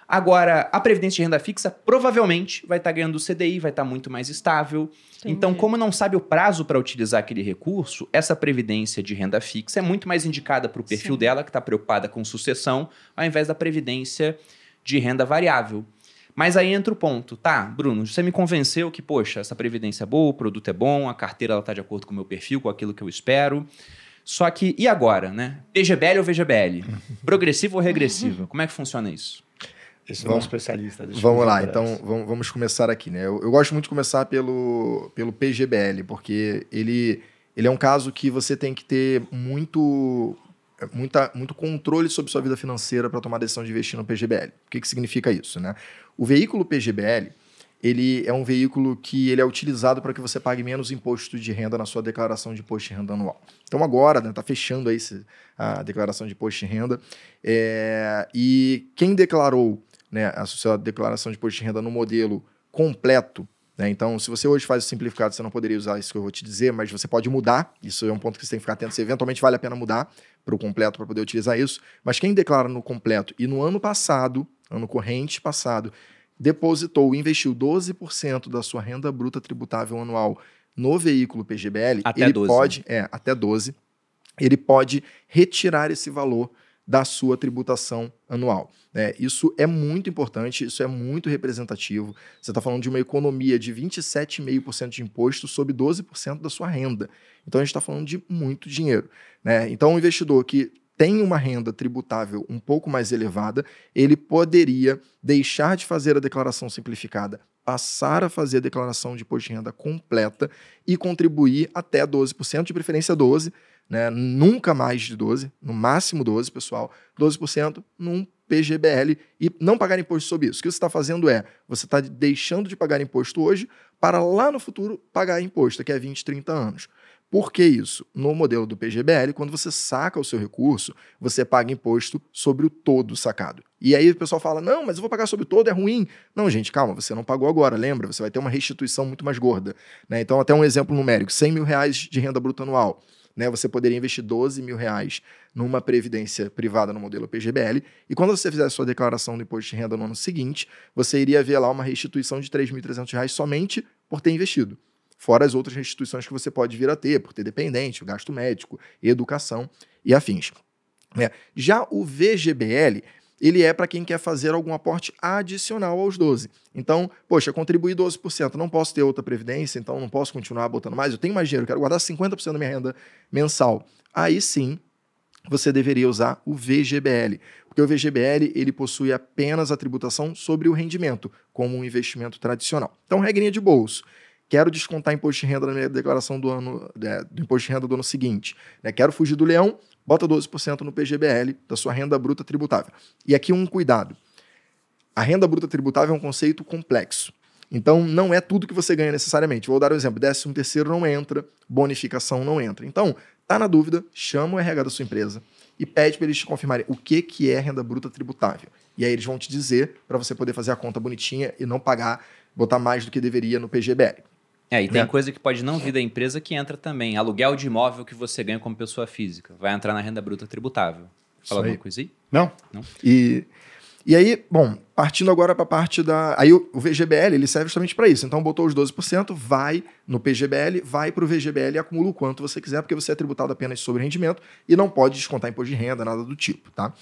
Agora, a previdência de renda fixa provavelmente vai estar ganhando o CDI, vai estar muito mais estável. Entendi. Então, como não sabe o prazo para utilizar aquele recurso, essa previdência de renda fixa é muito mais indicada para o perfil Sim. dela, que está preocupada com sucessão, ao invés da previdência de renda variável. Mas aí entra o ponto, tá, Bruno, você me convenceu que, poxa, essa previdência é boa, o produto é bom, a carteira está de acordo com o meu perfil, com aquilo que eu espero. Só que, e agora, né? PGBL ou VGBL? Progressivo ou regressivo? Como é que funciona isso? Esse é o nosso especialista. deixa Vamos lá, então vamos, vamos começar aqui, né? Eu, eu gosto muito de começar pelo, pelo PGBL, porque ele, ele é um caso que você tem que ter muito, muita, muito controle sobre sua vida financeira para tomar a decisão de investir no PGBL. O que, que significa isso, né? O veículo PGBL, ele é um veículo que ele é utilizado para que você pague menos imposto de renda na sua declaração de imposto de renda anual. Então agora, está fechando aí a declaração de imposto de renda, é, e quem declarou né, a sua declaração de imposto de renda no modelo completo. Né? Então, se você hoje faz o simplificado, você não poderia usar isso que eu vou te dizer, mas você pode mudar. Isso é um ponto que você tem que ficar atento. Se eventualmente vale a pena mudar para o completo para poder utilizar isso. Mas quem declara no completo e no ano passado, ano corrente passado, depositou, investiu 12% da sua renda bruta tributável anual no veículo PGBL, Até ele 12, pode, é, até 12, ele pode retirar esse valor da sua tributação anual. né? Isso é muito importante, isso é muito representativo. Você está falando de uma economia de 27,5% de imposto sobre 12% da sua renda. Então a gente está falando de muito dinheiro. Né? Então, um investidor que tem uma renda tributável um pouco mais elevada, ele poderia deixar de fazer a declaração simplificada, passar a fazer a declaração de imposto de renda completa e contribuir até 12%, de preferência 12%, né? nunca mais de 12%, no máximo 12%, pessoal, 12% num PGBL e não pagar imposto sobre isso. O que você está fazendo é, você está deixando de pagar imposto hoje para lá no futuro pagar imposto, daqui a 20, 30 anos. Por que isso? No modelo do PGBL, quando você saca o seu recurso, você paga imposto sobre o todo sacado. E aí o pessoal fala: não, mas eu vou pagar sobre o todo, é ruim. Não, gente, calma, você não pagou agora, lembra? Você vai ter uma restituição muito mais gorda. Né? Então, até um exemplo numérico: 100 mil reais de renda bruta anual. Né? Você poderia investir 12 mil reais numa previdência privada no modelo PGBL, e quando você fizer a sua declaração do imposto de renda no ano seguinte, você iria ver lá uma restituição de 3.300 reais somente por ter investido fora as outras restituições que você pode vir a ter, por ter dependente, gasto médico, educação e afins. né? Já o VGBL, ele é para quem quer fazer algum aporte adicional aos 12. Então, poxa, contribuir 12%, não posso ter outra previdência, então não posso continuar botando mais, eu tenho mais dinheiro, quero guardar 50% da minha renda mensal. Aí sim, você deveria usar o VGBL, porque o VGBL ele possui apenas a tributação sobre o rendimento, como um investimento tradicional. Então, regrinha de bolso quero descontar imposto de renda na minha declaração do ano é, do imposto de renda do ano seguinte. Né? Quero fugir do leão, bota 12% no PGBL da sua renda bruta tributável. E aqui um cuidado. A renda bruta tributável é um conceito complexo. Então, não é tudo que você ganha necessariamente. Vou dar um exemplo: 13 terceiro não entra, bonificação não entra. Então, tá na dúvida, chama o RH da sua empresa e pede para eles te confirmarem o que, que é renda bruta tributável. E aí eles vão te dizer para você poder fazer a conta bonitinha e não pagar, botar mais do que deveria no PGBL. É, e tem Né? coisa que pode não vir da empresa que entra também. Aluguel de imóvel que você ganha como pessoa física. Vai entrar na renda bruta tributável. Fala alguma coisa aí? Não? E, e aí, bom, partindo agora para a parte da. Aí o, o VGBL ele serve justamente para isso. Então botou os 12%, vai no PGBL, vai para o VGBL e acumula o quanto você quiser, porque você é tributado apenas sobre rendimento e não pode descontar imposto de renda, nada do tipo, tá?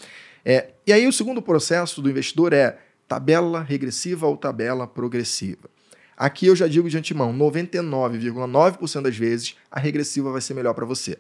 É, e aí o segundo processo do investidor é tabela regressiva ou tabela progressiva. Aqui eu já digo de antemão, 99,9% das vezes a regressiva vai ser melhor para você.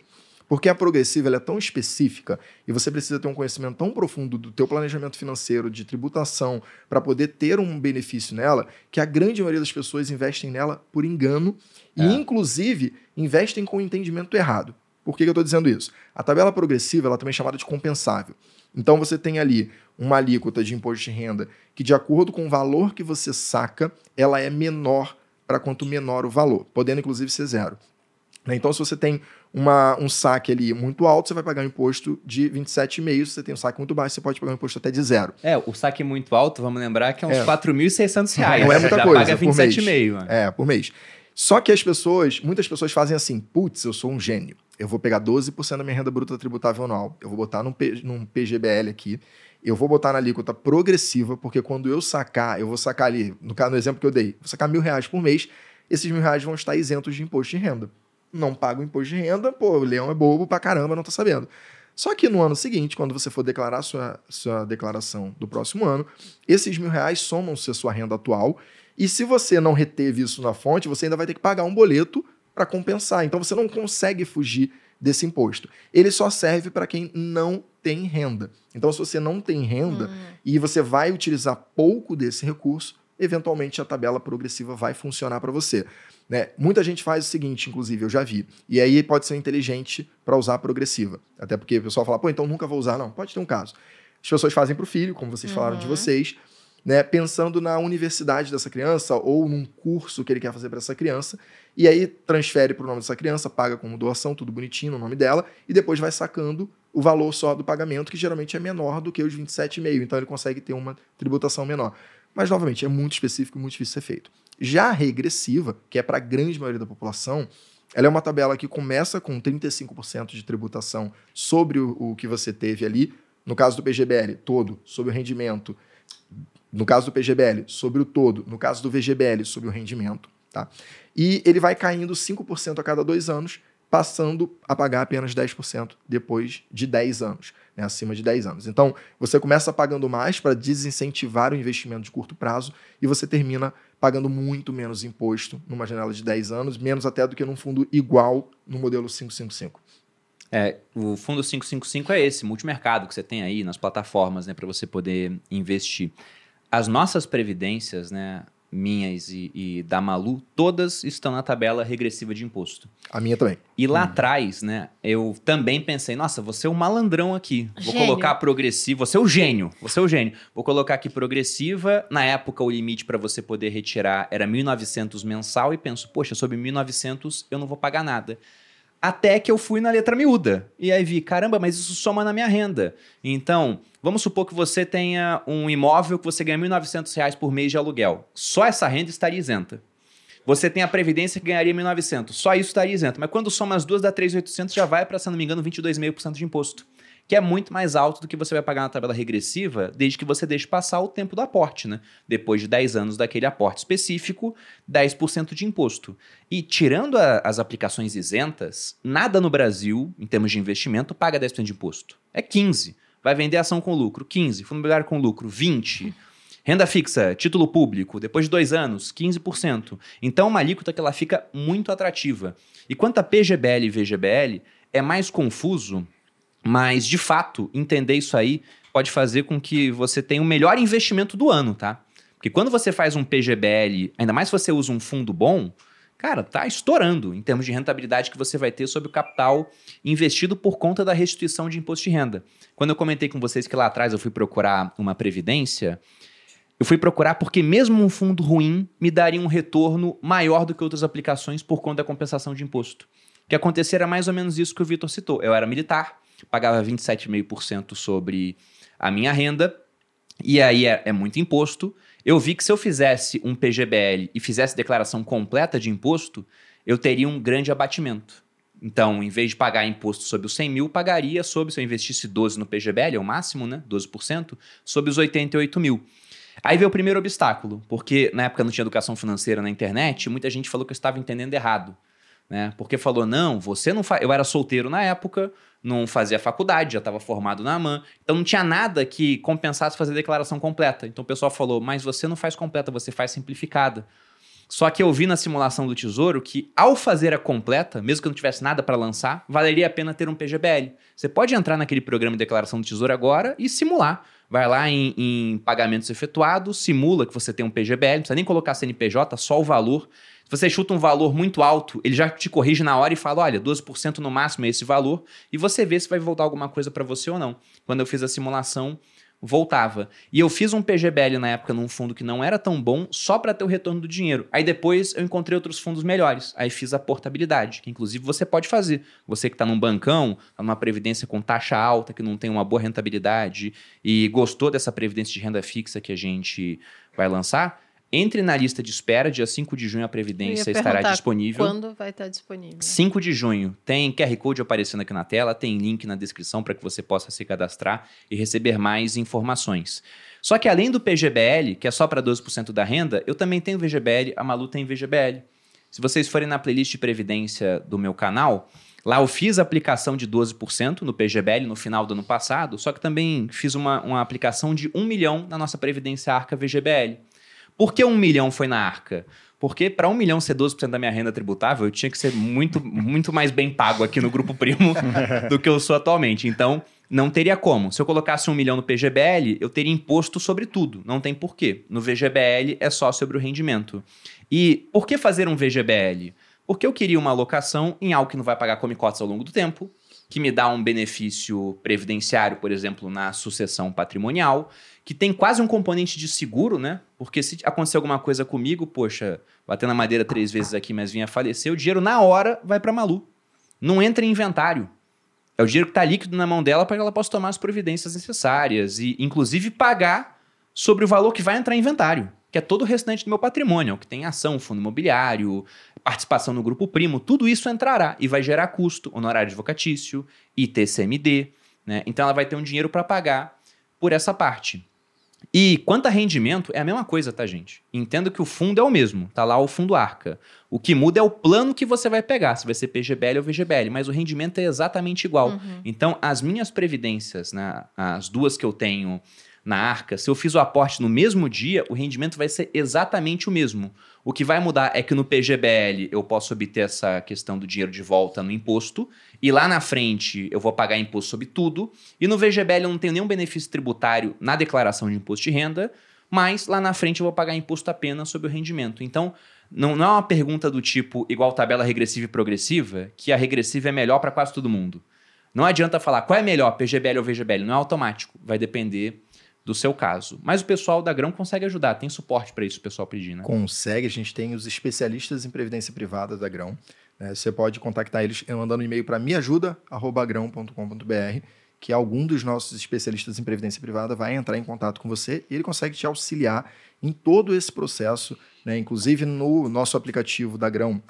Porque a progressiva é tão específica e você precisa ter um conhecimento tão profundo do teu planejamento financeiro, de tributação, para poder ter um benefício nela, que a grande maioria das pessoas investem nela por engano É. e, inclusive, investem com o entendimento errado. Por que, que eu estou dizendo isso? A tabela progressiva ela também é chamada de compensável. Então você tem ali uma alíquota de imposto de renda que, de acordo com o valor que você saca, ela é menor para quanto menor o valor, podendo inclusive ser zero. Né? Então, se você tem uma, um saque ali muito alto, você vai pagar um imposto de 27,5. Se você tem um saque muito baixo, você pode pagar um imposto até de zero. É, o saque muito alto, vamos lembrar que é uns É. 4.600 reais. Não é muita Já coisa, paga por mês. 27,5. mano. É, por mês. Só que as pessoas, muitas pessoas fazem assim, putz, eu sou um gênio. Eu vou pegar 12% da minha renda bruta tributável anual, eu vou botar num, P- num PGBL aqui, eu vou botar na alíquota progressiva, porque quando eu sacar, eu vou sacar ali, no, no exemplo que eu dei, vou sacar mil reais por mês, esses mil reais vão estar isentos de imposto de renda. Não pago imposto de renda, pô, o leão é bobo pra caramba, não tá sabendo. Só que no ano seguinte, quando você for declarar sua, sua declaração do próximo ano, esses mil reais somam-se a sua renda atual. E se você não reteve isso na fonte, você ainda vai ter que pagar um boleto para compensar. Então você não consegue fugir desse imposto. Ele só serve para quem não tem renda. Então, se você não tem renda hum. e você vai utilizar pouco desse recurso, eventualmente a tabela progressiva vai funcionar para você. Né? Muita gente faz o seguinte, inclusive, eu já vi. E aí pode ser inteligente para usar a progressiva. Até porque o pessoal fala, pô, então nunca vou usar. Não, pode ter um caso. As pessoas fazem para o filho, como vocês uhum. falaram de uhum. vocês, né? pensando na universidade dessa criança ou num curso que ele quer fazer para essa criança. E aí transfere para o nome dessa criança, paga como doação, tudo bonitinho no nome dela, e depois vai sacando o valor só do pagamento, que geralmente é menor do que os 27,5. Então ele consegue ter uma tributação menor. Mas, novamente, é muito específico e muito difícil de ser feito. Já a regressiva, que é para a grande maioria da população, ela é uma tabela que começa com 35% de tributação sobre o, o, que você teve ali. No caso do PGBL, todo, sobre o rendimento. No caso do PGBL, sobre o todo. No caso do VGBL, sobre o rendimento. Tá? E ele vai caindo 5% a cada dois anos, passando a pagar apenas 10% depois de 10 anos, né, acima de 10 anos. Então, você começa pagando mais para desincentivar o investimento de curto prazo e você termina pagando muito menos imposto numa janela de 10 anos, menos até do que num fundo igual no modelo 555. É, o fundo 555 é esse, multimercado que você tem aí nas plataformas, né, para você poder investir. As nossas previdências, né, minhas e, e, da Malu, todas estão na tabela regressiva de imposto. A minha também. E lá hum. atrás, né, eu também pensei, nossa, você é um malandrão aqui. Vou gênio. colocar progressiva, você é o gênio, você é o gênio. Vou colocar aqui progressiva. Na época, o limite para você poder retirar era 1.900 mensal e penso, poxa, sobre 1.900 eu não vou pagar nada. Até que eu fui na letra miúda. E aí vi, caramba, mas isso soma na minha renda. Então, vamos supor que você tenha um imóvel que você ganha R$ 1.900 por mês de aluguel. Só essa renda estaria isenta. Você tem a previdência que ganharia 1.900. Só isso estaria isento. Mas quando soma as duas dá 3.800, já vai para, se não me engano, 22,5% de imposto que é muito mais alto do que você vai pagar na tabela regressiva, desde que você deixe passar o tempo do aporte, né? Depois de 10 anos daquele aporte específico, 10% de imposto. E tirando a, as aplicações isentas, nada no Brasil, em termos de investimento, paga 10% de imposto. É 15%. Vai vender ação com lucro, 15%. Fundo imobiliário com lucro, 20%. Renda fixa, título público, depois de dois anos, 15%. Então, uma alíquota que ela fica muito atrativa. E quanto a PGBL e VGBL, é mais confuso mas, de fato, entender isso aí pode fazer com que você tenha o melhor investimento do ano, tá? Porque quando você faz um PGBL, ainda mais se você usa um fundo bom, cara, tá estourando em termos de rentabilidade que você vai ter sobre o capital investido por conta da restituição de imposto de renda. Quando eu comentei com vocês que lá atrás eu fui procurar uma previdência, eu fui procurar porque mesmo um fundo ruim me daria um retorno maior do que outras aplicações por conta da compensação de imposto. O que acontecia era mais ou menos isso que o Vitor citou. Eu era militar, pagava 27,5% sobre a minha renda, e aí é, é, muito imposto. Eu vi que se eu fizesse um PGBL e fizesse declaração completa de imposto, eu teria um grande abatimento. Então, em vez de pagar imposto sobre os 100 mil, pagaria sobre, se eu investisse 12 no PGBL, é o máximo, né? 12%, sobre os 88 mil. Aí veio o primeiro obstáculo, porque na época não tinha educação financeira na internet, muita gente falou que eu estava entendendo errado. Né? Porque falou, não, você não faz. Eu era solteiro na época, não fazia faculdade, já estava formado na AMAN, então não tinha nada que compensasse fazer declaração completa. Então o pessoal falou, mas você não faz completa, você faz simplificada. Só que eu vi na simulação do Tesouro que, ao fazer a completa, mesmo que não tivesse nada para lançar, valeria a pena ter um PGBL. Você pode entrar naquele programa de declaração do Tesouro agora e simular. Vai lá em, em pagamentos efetuados, simula que você tem um PGBL, não precisa nem colocar CNPJ, só o valor. Se você chuta um valor muito alto, ele já te corrige na hora e fala: olha, 12% no máximo é esse valor, e você vê se vai voltar alguma coisa para você ou não. Quando eu fiz a simulação, voltava. E eu fiz um PGBL na época num fundo que não era tão bom, só para ter o retorno do dinheiro. Aí depois eu encontrei outros fundos melhores. Aí fiz a portabilidade, que inclusive você pode fazer. Você que está num bancão, tá numa previdência com taxa alta, que não tem uma boa rentabilidade e gostou dessa previdência de renda fixa que a gente vai lançar, Entre na lista de espera, dia 5 de junho a Previdência estará disponível. Quando vai estar disponível? 5 de junho. Tem QR Code aparecendo aqui na tela, tem link na descrição para que você possa se cadastrar e receber mais informações. Só que além do PGBL, que é só para 12% da renda, eu também tenho VGBL, a Malu tem VGBL. Se vocês forem na playlist de Previdência do meu canal, Lá eu fiz a aplicação de 12% no PGBL no final do ano passado, só que também fiz uma, uma aplicação de 1 milhão na nossa Previdência Arca VGBL. Por que 1 milhão foi na Arca? Porque para 1 milhão ser 12% da minha renda tributável, eu tinha que ser muito, muito mais bem pago aqui no Grupo Primo do que eu sou atualmente. Então, não teria como. Se eu colocasse 1 milhão no PGBL, eu teria imposto sobre tudo. Não tem porquê. No VGBL é só sobre o rendimento. E por que fazer um VGBL? Porque eu queria uma alocação em algo que não vai pagar comicotas ao longo do tempo, que me dá um benefício previdenciário, por exemplo, na sucessão patrimonial, que tem quase um componente de seguro, né? Porque se acontecer alguma coisa comigo, poxa, batendo na madeira três vezes aqui, mas vinha falecer, o dinheiro na hora vai para Malu. Não entra em inventário. É o dinheiro que está líquido na mão dela para que ela possa tomar as providências necessárias e, inclusive, pagar sobre o valor que vai entrar em inventário que é todo o restante do meu patrimônio, que tem ação, fundo imobiliário, participação no grupo primo, tudo isso entrará e vai gerar custo, honorário advocatício, ITCMD, né? Então ela vai ter um dinheiro para pagar por essa parte. E quanto a rendimento, é a mesma coisa, tá, gente? Entenda que o fundo é o mesmo, tá lá o fundo Arca. O que muda é o plano que você vai pegar, se vai ser PGBL ou VGBL, mas o rendimento é exatamente igual. Uhum. Então, as minhas previdências, né, as duas que eu tenho na arca, se eu fiz o aporte no mesmo dia, o rendimento vai ser exatamente o mesmo. O que vai mudar é que no PGBL eu posso obter essa questão do dinheiro de volta no imposto, e lá na frente eu vou pagar imposto sobre tudo, e no VGBL eu não tenho nenhum benefício tributário na declaração de imposto de renda, mas lá na frente eu vou pagar imposto apenas sobre o rendimento. Então, não, não é uma pergunta do tipo igual tabela regressiva e progressiva, que a regressiva é melhor para quase todo mundo. Não adianta falar qual é melhor, PGBL ou VGBL, não é automático, vai depender do seu caso. Mas o pessoal da Grão consegue ajudar, tem suporte para isso o pessoal pedir, né? Consegue, a gente tem os especialistas em previdência privada da Grão. Né? Você pode contactar eles mandando um e-mail para meajuda.grão.com.br que algum dos nossos especialistas em previdência privada vai entrar em contato com você e ele consegue te auxiliar em todo esse processo, né? inclusive no nosso aplicativo da Grão,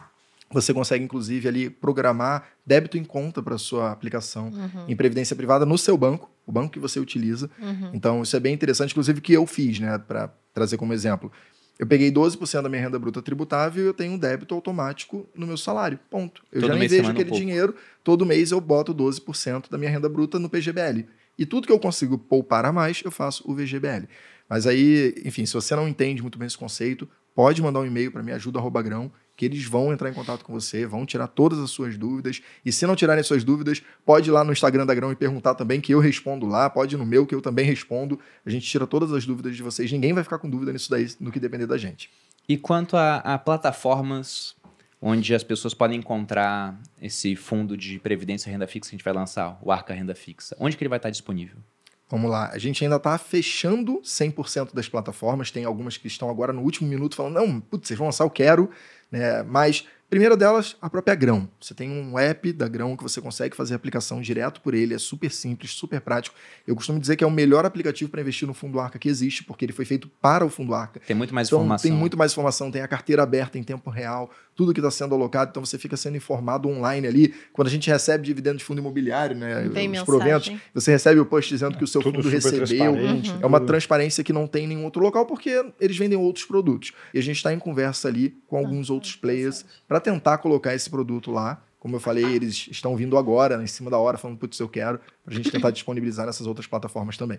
você consegue, inclusive, ali programar débito em conta para sua aplicação uhum. em previdência privada no seu banco, o banco que você utiliza. Uhum. Então, isso é bem interessante, inclusive, que eu fiz, né? Para trazer como exemplo. Eu peguei 12% da minha renda bruta tributável e eu tenho um débito automático no meu salário. Ponto. Eu todo já nem vejo aquele um dinheiro. Todo mês eu boto 12% da minha renda bruta no PGBL. E tudo que eu consigo poupar a mais, eu faço o VGBL. Mas aí, enfim, se você não entende muito bem esse conceito, pode mandar um e-mail para me ajuda@grão que eles vão entrar em contato com você, vão tirar todas as suas dúvidas. E se não tirarem suas dúvidas, pode ir lá no Instagram da Grão e perguntar também, que eu respondo lá. Pode ir no meu, que eu também respondo. A gente tira todas as dúvidas de vocês. Ninguém vai ficar com dúvida nisso daí, no que depender da gente. E quanto a, a plataformas onde as pessoas podem encontrar esse fundo de previdência renda fixa que a gente vai lançar, o Arca Renda Fixa, onde que ele vai estar disponível? Vamos lá, a gente ainda está fechando 100% das plataformas, tem algumas que estão agora no último minuto falando, não, putz, vocês vão lançar, eu quero, né? Mas Primeira delas, a própria Grão. Você tem um app da Grão que você consegue fazer aplicação direto por ele, é super simples, super prático. Eu costumo dizer que é o melhor aplicativo para investir no fundo Arca que existe, porque ele foi feito para o fundo Arca. Tem muito mais então, informação. Tem muito mais informação, tem a carteira aberta em tempo real, tudo que está sendo alocado, então você fica sendo informado online ali. Quando a gente recebe dividendo de fundo imobiliário, né, tem os proventos, você recebe o post dizendo que o seu fundo recebeu. Uhum. É uma transparência que não tem em nenhum outro local, porque eles vendem outros produtos. E a gente está em conversa ali com alguns ah, outros players para tentar colocar esse produto lá. Como eu falei, eles estão vindo agora, em cima da hora, falando, putz, eu quero, para a gente tentar disponibilizar nessas outras plataformas também.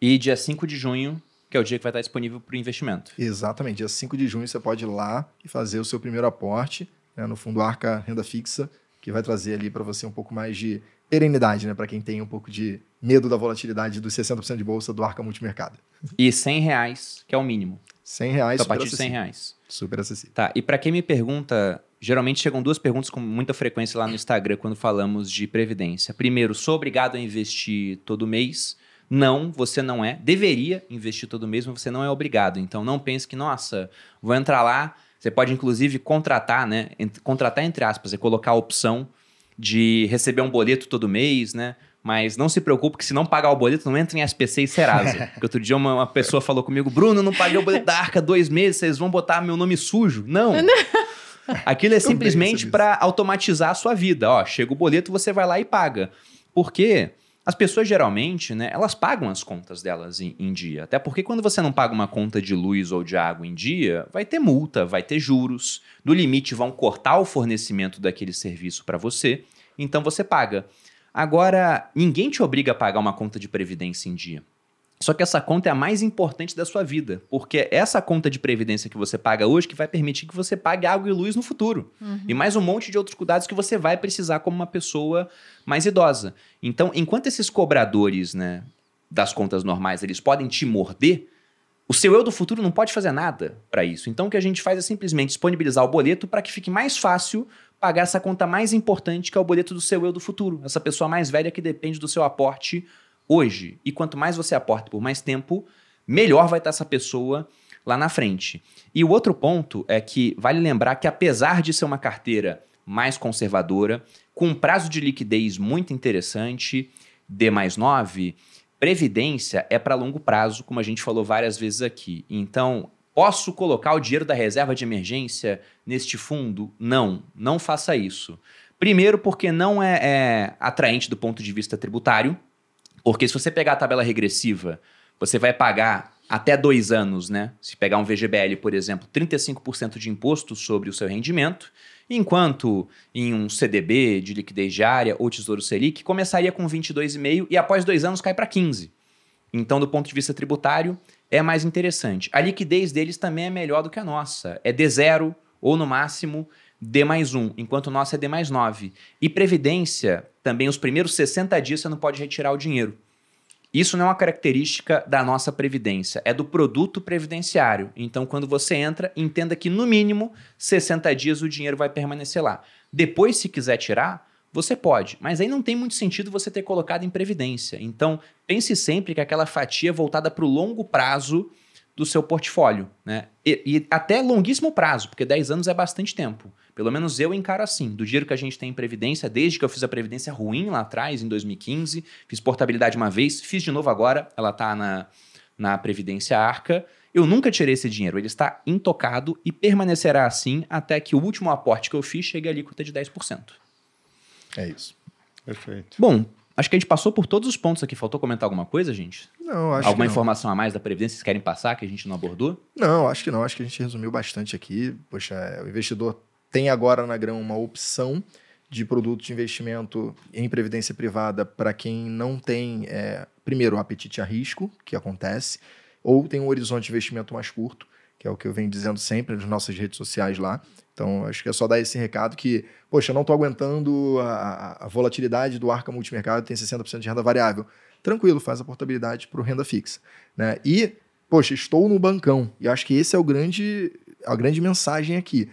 E dia 5 de junho, que é o dia que vai estar disponível para o investimento. Exatamente, dia 5 de junho você pode ir lá e fazer o seu primeiro aporte né, no fundo Arca Renda Fixa, que vai trazer ali para você um pouco mais de perenidade, né, para quem tem um pouco de medo da volatilidade dos 60% de bolsa do Arca Multimercado. E 100 reais, que é o mínimo. 100 reais, então, a partir de 100 reais. Super acessível. Tá, e para quem me pergunta Geralmente chegam duas perguntas com muita frequência lá no Instagram quando falamos de previdência. Primeiro, sou obrigado a investir todo mês? Não, você não é. Deveria investir todo mês, mas você não é obrigado. Então não pense que, nossa, vou entrar lá. Você pode, inclusive, contratar, né? Contratar, entre aspas, é colocar a opção de receber um boleto todo mês, né? Mas não se preocupe que se não pagar o boleto, não entra em SPC e Serasa. Porque outro dia uma, uma pessoa falou comigo, Bruno, não paguei o boleto da Arca dois meses, vocês vão botar meu nome sujo. Não. Aquilo é simplesmente para automatizar a sua vida. Ó, chega o boleto, você vai lá e paga. Porque as pessoas geralmente, né, elas pagam as contas delas em, em, dia. Até porque quando você não paga uma conta de luz ou de água em dia, vai ter multa, vai ter juros. No limite, vão cortar o fornecimento daquele serviço para você. Então você paga. Agora, ninguém te obriga a pagar uma conta de previdência em dia. Só que essa conta é a mais importante da sua vida, porque é essa conta de previdência que você paga hoje que vai permitir que você pague água e luz no futuro. Uhum. E mais um monte de outros cuidados que você vai precisar como uma pessoa mais idosa. Então, enquanto esses cobradores, né, das contas normais, eles podem te morder, o seu eu do futuro não pode fazer nada para isso. Então, o que a gente faz é simplesmente disponibilizar o boleto para que fique mais fácil pagar essa conta mais importante, que é o boleto do seu eu do futuro, essa pessoa mais velha que depende do seu aporte hoje. E quanto mais você aporta por mais tempo, melhor vai estar essa pessoa lá na frente. E o outro ponto é que vale lembrar que, apesar de ser uma carteira mais conservadora, com um prazo de liquidez muito interessante, D mais 9, previdência é para longo prazo, como a gente falou várias vezes aqui. Então, posso colocar o dinheiro da reserva de emergência neste fundo? Não, não faça isso. Primeiro, porque não é, é atraente do ponto de vista tributário. Porque se você pegar a tabela regressiva, você vai pagar até dois anos, né? Se pegar um VGBL, por exemplo, 35% de imposto sobre o seu rendimento, enquanto em um CDB de liquidez diária ou Tesouro Selic começaria com 22,5% e após dois anos cai para 15%. Então, do ponto de vista tributário, é mais interessante. A liquidez deles também é melhor do que a nossa. É D0 ou, no máximo, D mais 1, enquanto o nosso é D mais 9. E Previdência, também os primeiros 60 dias você não pode retirar o dinheiro. Isso não é uma característica da nossa previdência, é do produto previdenciário. Então, quando você entra, entenda que no mínimo 60 dias o dinheiro vai permanecer lá. Depois, se quiser tirar, você pode, mas aí não tem muito sentido você ter colocado em previdência. Então, pense sempre que aquela fatia é voltada para o longo prazo do seu portfólio, né? E, e, até longuíssimo prazo, porque 10 anos é bastante tempo. Pelo menos eu encaro assim. Do dinheiro que a gente tem em previdência, desde que eu fiz a previdência ruim lá atrás, em 2015, fiz portabilidade uma vez, fiz de novo agora, ela está na, na Previdência Arca. Eu nunca tirei esse dinheiro, ele está intocado e permanecerá assim até que o último aporte que eu fiz chegue a alíquota de 10%. É isso. Perfeito. Bom, acho que a gente passou por todos os pontos aqui. Faltou comentar alguma coisa, gente? Não, acho Alguma informação a mais da Previdência que vocês querem passar que a gente não abordou? Não, acho que não. Acho que a gente resumiu bastante aqui. Poxa, o investidor tem agora na Grão uma opção de produto de investimento em previdência privada para quem não tem, é, primeiro, o apetite a risco, que acontece, ou tem um horizonte de investimento mais curto, que é o que eu venho dizendo sempre nas nossas redes sociais lá. Então, acho que é só dar esse recado que, poxa, eu não estou aguentando a, a, volatilidade do arca multimercado, tem 60% de renda variável. Tranquilo, faz a portabilidade para renda fixa. Né? E, poxa, estou no bancão. E acho que esse é o grande, a grande mensagem aqui.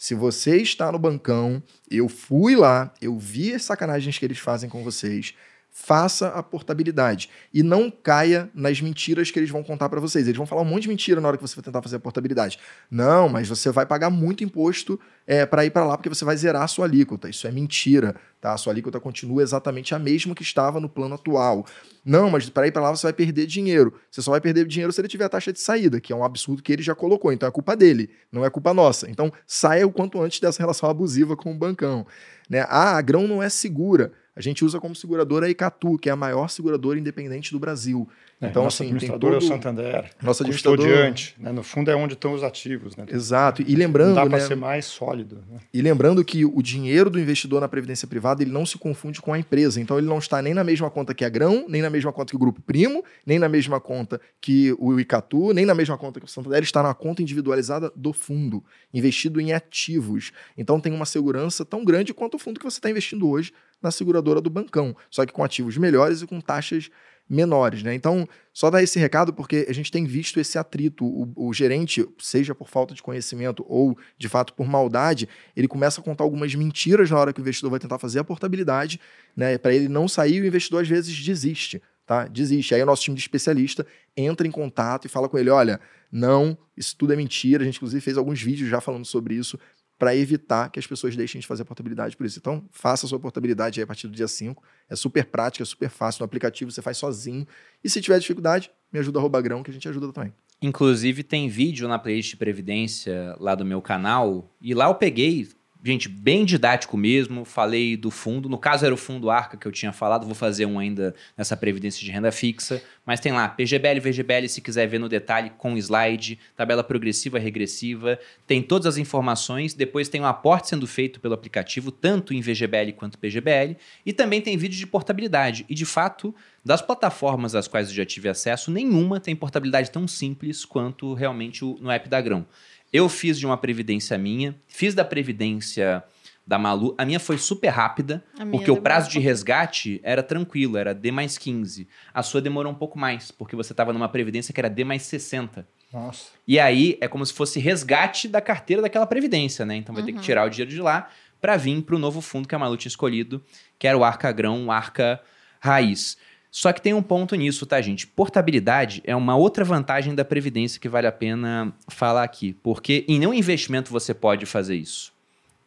Se você está no bancão, eu fui lá, eu vi as sacanagens que eles fazem com vocês, faça a portabilidade e não caia nas mentiras que eles vão contar para vocês. Eles vão falar um monte de mentira na hora que você for tentar fazer a portabilidade. Não, mas você vai pagar muito imposto é, para ir para lá porque você vai zerar a sua alíquota. Isso é mentira, tá? A sua alíquota continua exatamente a mesma que estava no plano atual. Não, mas para ir para lá você vai perder dinheiro. Você só vai perder dinheiro se ele tiver a taxa de saída, que é um absurdo que ele já colocou. Então é culpa dele, não é culpa nossa. Então saia o quanto antes dessa relação abusiva com o bancão. Né? Ah, a grão não é segura. A gente usa como seguradora a Icatu, que é a maior seguradora independente do Brasil. É, então, nosso assim, tem todo... é o Santander. Administrador... Custodiante. Né? No fundo é onde estão os ativos. Né? Exato. E lembrando... Não dá para né? ser mais sólido. Né? E lembrando que o dinheiro do investidor na previdência privada ele não se confunde com a empresa. Então ele não está nem na mesma conta que a Grão, nem na mesma conta que o Grupo Primo, nem na mesma conta que o Icatu, nem na mesma conta que o Santander. Ele está na conta individualizada do fundo, investido em ativos. Então tem uma segurança tão grande quanto o fundo que você está investindo hoje na seguradora do bancão, só que com ativos melhores e com taxas menores, né? Então, só dar esse recado porque a gente tem visto esse atrito. O, o, gerente, seja por falta de conhecimento ou de fato por maldade, ele começa a contar algumas mentiras na hora que o investidor vai tentar fazer a portabilidade, né? Para ele não sair, o investidor às vezes desiste, tá? Desiste. Aí o nosso time de especialista entra em contato e fala com ele: olha, não, isso tudo é mentira. A gente, inclusive, fez alguns vídeos já falando sobre isso para evitar que as pessoas deixem de fazer portabilidade por isso. Então, faça a sua portabilidade a partir do dia 5. É super prática, é super fácil. No aplicativo você faz sozinho. E se tiver dificuldade, me ajuda a grão que a gente ajuda também. Inclusive, tem vídeo na playlist de Previdência lá do meu canal. E lá eu peguei gente, bem didático mesmo. Falei do fundo. No caso, era o fundo Arca que eu tinha falado. Vou fazer um ainda nessa previdência de renda fixa. Mas tem lá PGBL, VGBL, se quiser ver no detalhe, com slide, tabela progressiva, regressiva. Tem todas as informações. Depois tem um aporte sendo feito pelo aplicativo, tanto em VGBL quanto PGBL. E também tem vídeo de portabilidade. E de fato, das plataformas às quais eu já tive acesso, nenhuma tem portabilidade tão simples quanto realmente no app da Grão. Eu fiz de uma previdência minha, fiz da previdência da Malu. A minha foi super rápida, porque o prazo de resgate era tranquilo, era D mais 15. A sua demorou um pouco mais, porque você estava numa previdência que era D mais 60. Nossa. E aí é como se fosse resgate da carteira daquela previdência, né? Então vai uhum. ter que uhum. tirar o dinheiro de lá para vir para o novo fundo que a Malu tinha escolhido, que era o Arca Grão, o Arca Raiz. Só que tem um ponto nisso, tá, gente? Portabilidade é uma outra vantagem da Previdência que vale a pena falar aqui. Porque em nenhum investimento você pode fazer isso.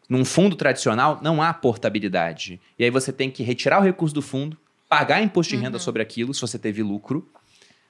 Num fundo tradicional, não há portabilidade. E aí você tem que retirar o recurso do fundo, pagar imposto de renda uhum. sobre aquilo, se você teve lucro,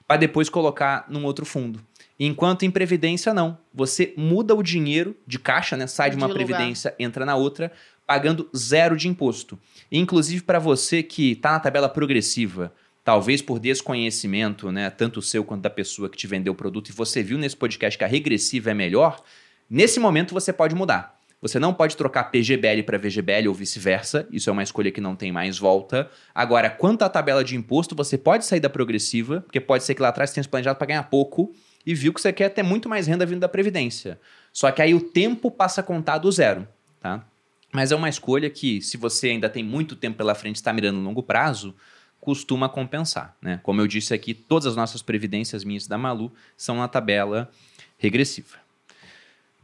para depois colocar num outro fundo. Enquanto em previdência, não. Você muda o dinheiro de caixa, né? Sai de uma de previdência, entra na outra, pagando zero de imposto. Inclusive para você que está na tabela progressiva, talvez por desconhecimento, né, tanto seu quanto da pessoa que te vendeu o produto, e você viu nesse podcast que a regressiva é melhor, nesse momento você pode mudar. Você não pode trocar PGBL para VGBL ou vice-versa, isso é uma escolha que não tem mais volta. Agora, quanto à tabela de imposto, você pode sair da progressiva, porque pode ser que lá atrás você tenha planejado para ganhar pouco e viu que você quer ter muito mais renda vindo da Previdência. Só que aí o tempo passa a contar do zero, tá? Mas é uma escolha que, se você ainda tem muito tempo pela frente e está mirando no longo prazo, costuma compensar. Né? Como eu disse aqui, todas as nossas previdências minhas da Malu são na tabela regressiva.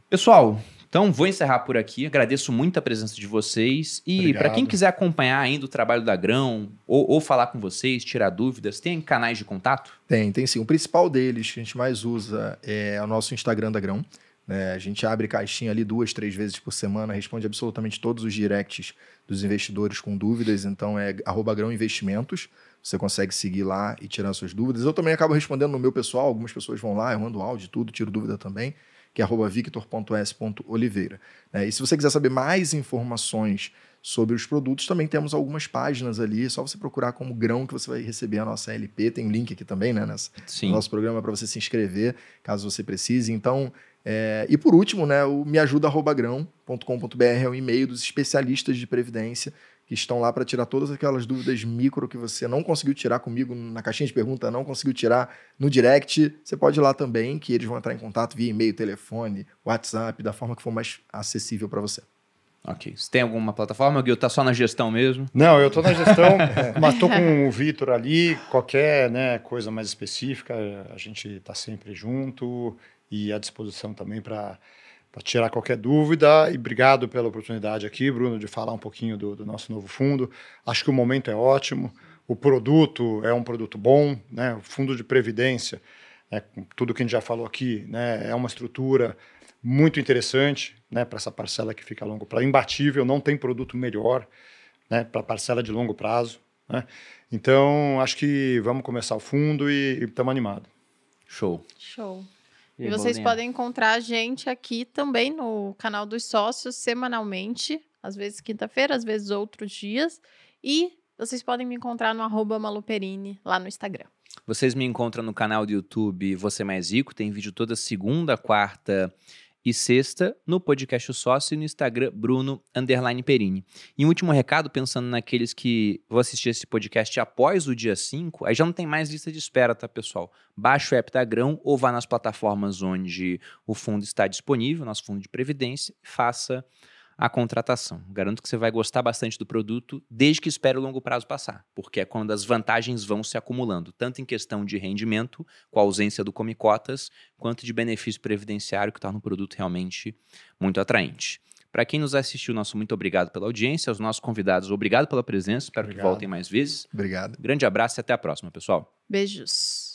Pessoal, então vou encerrar por aqui. Agradeço muito a presença de vocês. E para quem quiser acompanhar ainda o trabalho da Grão, ou, ou, falar com vocês, tirar dúvidas, tem canais de contato? Tem, tem sim. O principal deles que a gente mais usa é o nosso Instagram da Grão. É, a gente abre caixinha ali duas, três vezes por semana, responde absolutamente todos os directs dos investidores com dúvidas. Então é arroba grão investimentos. Você consegue seguir lá e tirar suas dúvidas. Eu também acabo respondendo no meu pessoal. Algumas pessoas vão lá, eu mando áudio, tudo, tiro dúvida também, que é arroba victor.s.oliveira. É, e se você quiser saber mais informações sobre os produtos, também temos algumas páginas ali. É só você procurar como grão que você vai receber a nossa LP. Tem link aqui também, né? Nessa, Sim. No nosso programa para você se inscrever, caso você precise. Então, é, e por último, né, o meajuda.grão.com.br é o e-mail dos especialistas de previdência que estão lá para tirar todas aquelas dúvidas micro que você não conseguiu tirar comigo na caixinha de pergunta, não conseguiu tirar no direct. Você pode ir lá também, que eles vão entrar em contato via e-mail, telefone, WhatsApp, da forma que for mais acessível para você. Ok. Você tem alguma plataforma, Gui? Tá só na gestão mesmo? Não, eu estou na gestão, mas estou com o Vitor ali. Qualquer né, coisa mais específica, a gente está sempre junto e à disposição também para tirar qualquer dúvida. E obrigado pela oportunidade aqui, Bruno, de falar um pouquinho do, do, nosso novo fundo. Acho que o momento é ótimo, o produto é um produto bom, né? o fundo de previdência, né, tudo que a gente já falou aqui, né, é uma estrutura muito interessante né, para essa parcela que fica a longo prazo. Imbatível, não tem produto melhor né, para parcela de longo prazo. Né? Então, acho que vamos começar o fundo e estamos animados. Show. Show. E, vocês podem encontrar a gente aqui também no canal dos sócios semanalmente, às vezes quinta-feira, às vezes outros dias. E vocês podem me encontrar no arroba maluperini lá no Instagram. Vocês me encontram no canal do YouTube Você Mais Rico, tem vídeo toda segunda, quarta e sexta no podcast o Sócio e no Instagram Bruno Underline Perini. E um último recado, pensando naqueles que vão assistir esse podcast após o dia 5, aí já não tem mais lista de espera, tá, pessoal? Baixe o app da Grão ou vá nas plataformas onde o fundo está disponível, nosso fundo de previdência, e faça a contratação. Garanto que você vai gostar bastante do produto, desde que espere o longo prazo passar, porque é quando as vantagens vão se acumulando, tanto em questão de rendimento, com a ausência do come cotas, quanto de benefício previdenciário, que torna o produto realmente muito atraente. Para quem nos assistiu, nosso muito obrigado pela audiência. Aos nossos convidados, obrigado pela presença. Espero obrigado. que voltem mais vezes. Obrigado. Grande abraço e até a próxima, pessoal. Beijos.